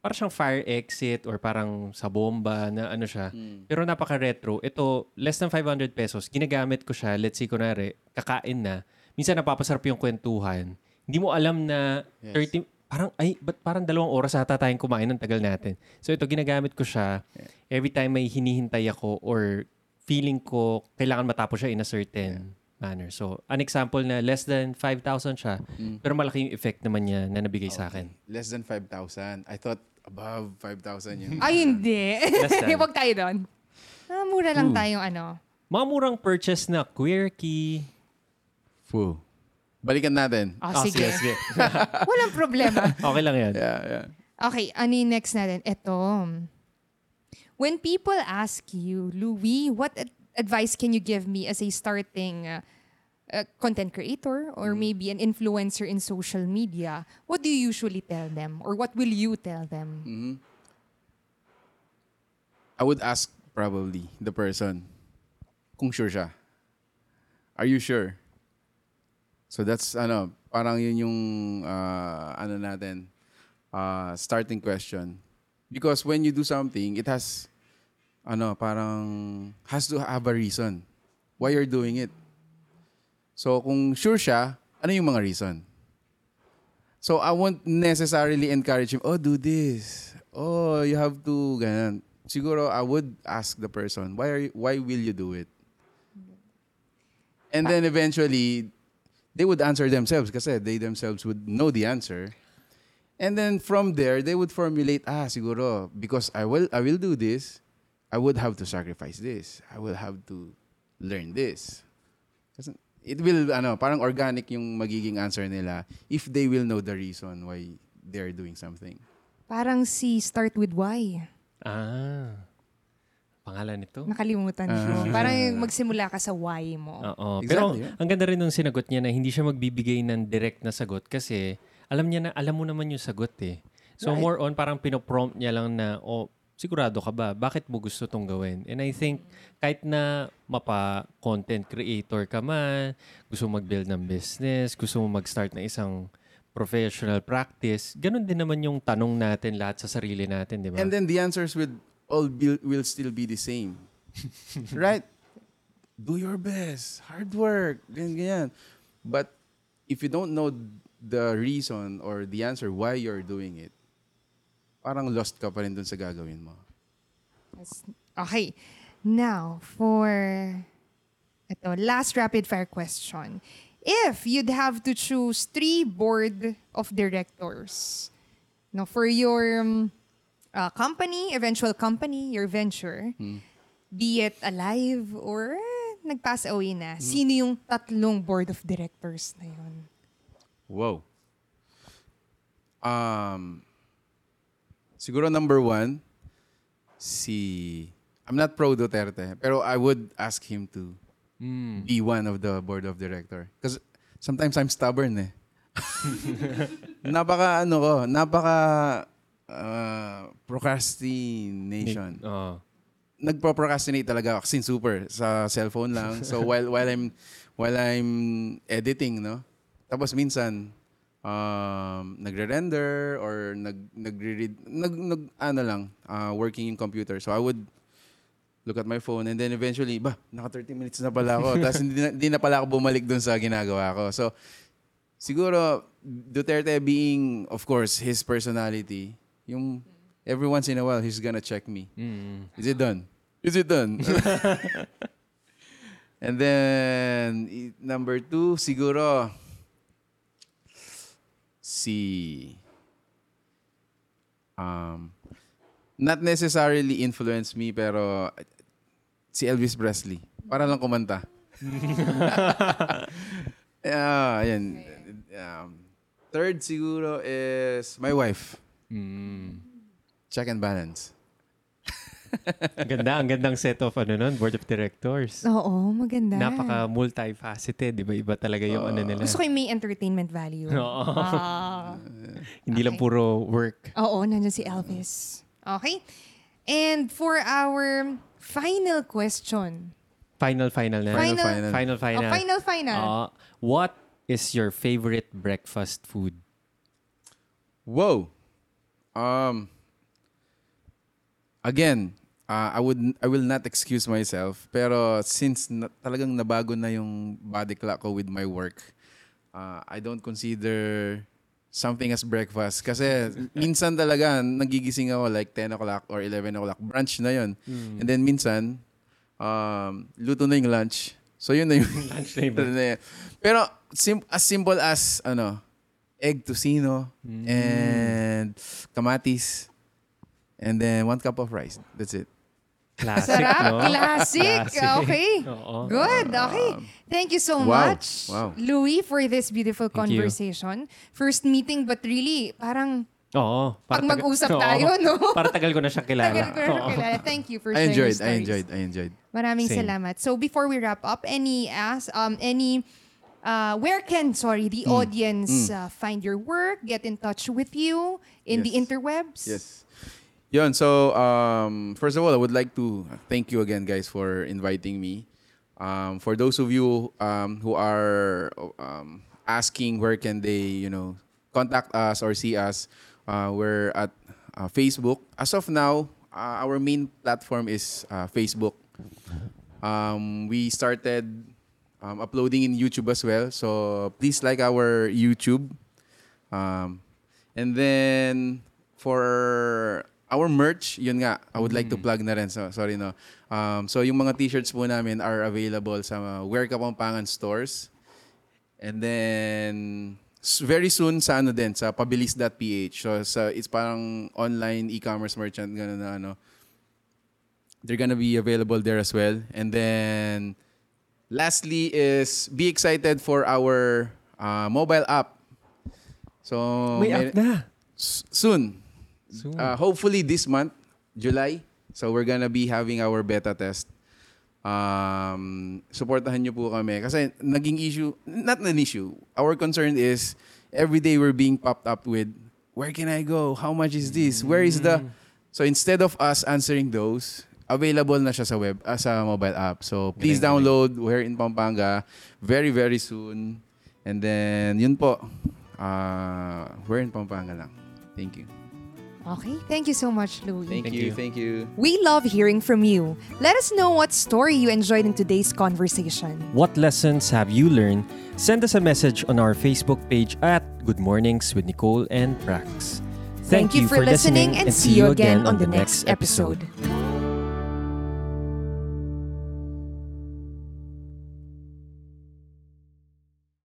Speaker 2: para siyang fire exit or parang sa bomba na ano siya. Pero napaka-retro. Ito, less than 500 pesos. Ginagamit ko siya. Let's say, kunwari, kakain na. Minsan napapasarap yung kwentuhan. Hindi mo alam na 30, parang, ay, ba't parang dalawang oras ata tayong kumain ng tagal natin. So ito, ginagamit ko siya. Every time may hinihintay ako or feeling ko kailangan matapos siya in a certain manner. So, an example na less than 5,000 siya, pero malaki yung effect naman niya na nabigay sa akin.
Speaker 3: Less than 5,000. I thought above 5,000 yun.
Speaker 1: Ay, hindi. Huwag tayo doon. Ah, mura lang tayong ano.
Speaker 2: Mga murang purchase na quirky.
Speaker 3: Fu. Balikan natin.
Speaker 1: Oh,
Speaker 2: Ah,
Speaker 1: sige.
Speaker 2: sige.
Speaker 1: Walang problema.
Speaker 2: Okay lang yan.
Speaker 3: Yeah, yeah.
Speaker 1: Okay, ano yung next natin? Ito. When people ask you, Louis, what ad- advice can you give me as a starting uh, uh, content creator or maybe an influencer in social media? What do you usually tell them? Or what will you tell them?
Speaker 3: I would ask probably the person kung sure siya. Are you sure? So that's ano, parang yun yung uh, ano natin uh, starting question. Because when you do something, it has ano, parang has to have a reason why you're doing it. So kung sure siya, ano yung mga reason? So I won't necessarily encourage him, oh, do this. Oh, you have to, ganyan. Siguro I would ask the person, why, are you, why will you do it? And then eventually, they would answer themselves kasi they themselves would know the answer. And then from there, they would formulate, ah, siguro, because I will, I will do this, I would have to sacrifice this. I will have to learn this. Kasi it will, ano, parang organic yung magiging answer nila if they will know the reason why they're doing something.
Speaker 1: Parang si Start With Why.
Speaker 2: Ah. Pangalan nito?
Speaker 1: Nakalimutan ko. Parang magsimula ka sa why mo.
Speaker 2: Oo.
Speaker 3: Exactly,
Speaker 2: Pero
Speaker 3: yeah.
Speaker 2: ang ganda rin nung sinagot niya na hindi siya magbibigay ng direct na sagot kasi alam niya na alam mo naman yung sagot eh. So
Speaker 3: Right.
Speaker 2: more on parang pinoprompt niya lang na oh sigurado ka ba? Bakit mo gusto tong gawin? And I think kahit na mapa content creator ka man, gusto mo mag-build ng business, gusto mo mag-start na isang professional practice, ganun din naman yung tanong natin lahat sa sarili natin, di ba?
Speaker 3: And then the answers will all be, will still be the same. right? Do your best. Hard work. Ganyan, ganyan. But if you don't know the reason or the answer why you're doing it, parang lost ka pa rin dun sa gagawin mo.
Speaker 1: Yes. Okay. Now, for ito, last rapid fire question. If you'd have to choose three board of directors no, for your um, uh, company, eventual company, your venture, be it alive or eh, nag-pass away na, sino yung tatlong board of directors na yun?
Speaker 3: Wow. Um, siguro number one, si... I'm not pro Duterte, pero I would ask him to be one of the board of director. Because sometimes I'm stubborn eh. napaka ano ko, napaka uh, procrastination.
Speaker 2: Oo.
Speaker 3: nagpo-procrastinate talaga ako sin super sa cellphone lang. So while while I'm while I'm editing, no. Tapos minsan um nagre-render or nag nagre-read nag, nag ano lang uh, working in computer. So I would look at my phone and then eventually, ba, naka 30 minutes na pala ako. Tapos hindi na, hindi na pala ako bumalik dun sa ginagawa ko. So siguro Duterte being of course his personality, yung every once in a while he's gonna check me.
Speaker 2: Mm.
Speaker 3: Is it done? Is it done? and then number two, siguro si um not necessarily influence me pero si Elvis Presley. Para lang kumanta. yeah, ayan. Um, third siguro is my wife.
Speaker 2: Mm.
Speaker 3: Check and balance.
Speaker 2: Ang ganda, ang gandang set of ano nun, board of directors.
Speaker 1: Oo, maganda.
Speaker 2: Napaka multifaceted, di ba? Iba talaga yung ano nila.
Speaker 1: Gusto ko yung may entertainment value.
Speaker 2: Oo.
Speaker 1: Ah.
Speaker 2: Hindi lang
Speaker 1: Okay.
Speaker 2: puro work.
Speaker 1: Oo, nandiyan si Elvis. Okay? And for our final question.
Speaker 2: Final, final na.
Speaker 1: Final-
Speaker 3: final.
Speaker 2: Final, final.
Speaker 1: Oh, final, final.
Speaker 2: Ah, what is your favorite breakfast food?
Speaker 3: Whoa. Um again, uh, I would I will not excuse myself, pero since na, talagang nabago na yung body clock ko with my work, uh, I don't consider something as breakfast. Kasi minsan talaga nagigising ako like 10 o'clock or 11 o'clock. Brunch na yon and then minsan um, luto na yung lunch. So yun na yung
Speaker 2: Lunch na
Speaker 3: yun. pero sim- as simple as ano egg tocino and kamatis and then one cup of rice that's it
Speaker 2: Classic,
Speaker 1: Sarap.
Speaker 2: no?
Speaker 1: Classic. Okay.
Speaker 2: Oo.
Speaker 1: Good. Okay. Thank you so
Speaker 3: Wow.
Speaker 1: much,
Speaker 3: Wow.
Speaker 1: Louis, for this beautiful
Speaker 2: Thank you.
Speaker 1: conversation. First meeting, but really, parang
Speaker 2: Oo.
Speaker 1: pag
Speaker 2: taga-
Speaker 1: mag-usap
Speaker 2: Oo.
Speaker 1: tayo, no?
Speaker 2: Para tagal ko na siya kilala.
Speaker 1: Tagal ko na siya
Speaker 2: Oo.
Speaker 1: kilala. Thank you for
Speaker 3: I
Speaker 1: sharing
Speaker 3: enjoyed
Speaker 1: your
Speaker 3: I
Speaker 1: stories.
Speaker 3: enjoyed I enjoyed
Speaker 1: Maraming
Speaker 2: Same.
Speaker 1: salamat. So before we wrap up, any ask um any uh where can sorry the
Speaker 3: Hmm.
Speaker 1: audience uh, find your work, get in touch with you in the interwebs?
Speaker 3: Yes. Yun, so um, first of all, I would like to thank you again, guys, for inviting me. Um, for those of you um, who are um, asking where can they, you know, contact us or see us, uh, we're at uh, Facebook. As of now, uh, our main platform is uh, Facebook. Um, we started um, uploading in YouTube as well, so please like our YouTube. Um, and then for our merch, yun nga, I would like to plug na rin. So, sorry no. Um, so yung mga t-shirts po namin are available sa uh, Wear Kapampangan stores. And then very soon sa ano din, sa pabilis.ph. So sa, it's parang online e-commerce merchant ganun na ano. They're gonna be available there as well. And then lastly is be excited for our uh, mobile app. So
Speaker 2: May
Speaker 3: mer-
Speaker 2: app na.
Speaker 3: Soon.
Speaker 2: Soon.
Speaker 3: Uh, hopefully this month, July. So we're gonna be having our beta test. Um, supportahan niyo po kami kasi naging issue, not an issue. Our concern is every day we're being popped up with where can I go? How much is this? Where is the So instead of us answering those, available na siya sa web uh, sa mobile app. So please
Speaker 2: Galing,
Speaker 3: download Where in Pampanga very very soon. And then yun po. Uh, Where in Pampanga lang. Thank you.
Speaker 1: Okay. Thank you so much, Louis.
Speaker 3: Thank,
Speaker 2: Thank
Speaker 3: you,
Speaker 2: you.
Speaker 3: Thank you.
Speaker 1: We love hearing from you. Let us know what story you enjoyed in today's conversation.
Speaker 2: What lessons have you learned? Send us a message on our Facebook page at Good Mornings with Nicole and Prax.
Speaker 1: Thank you for listening and see you again on the next episode.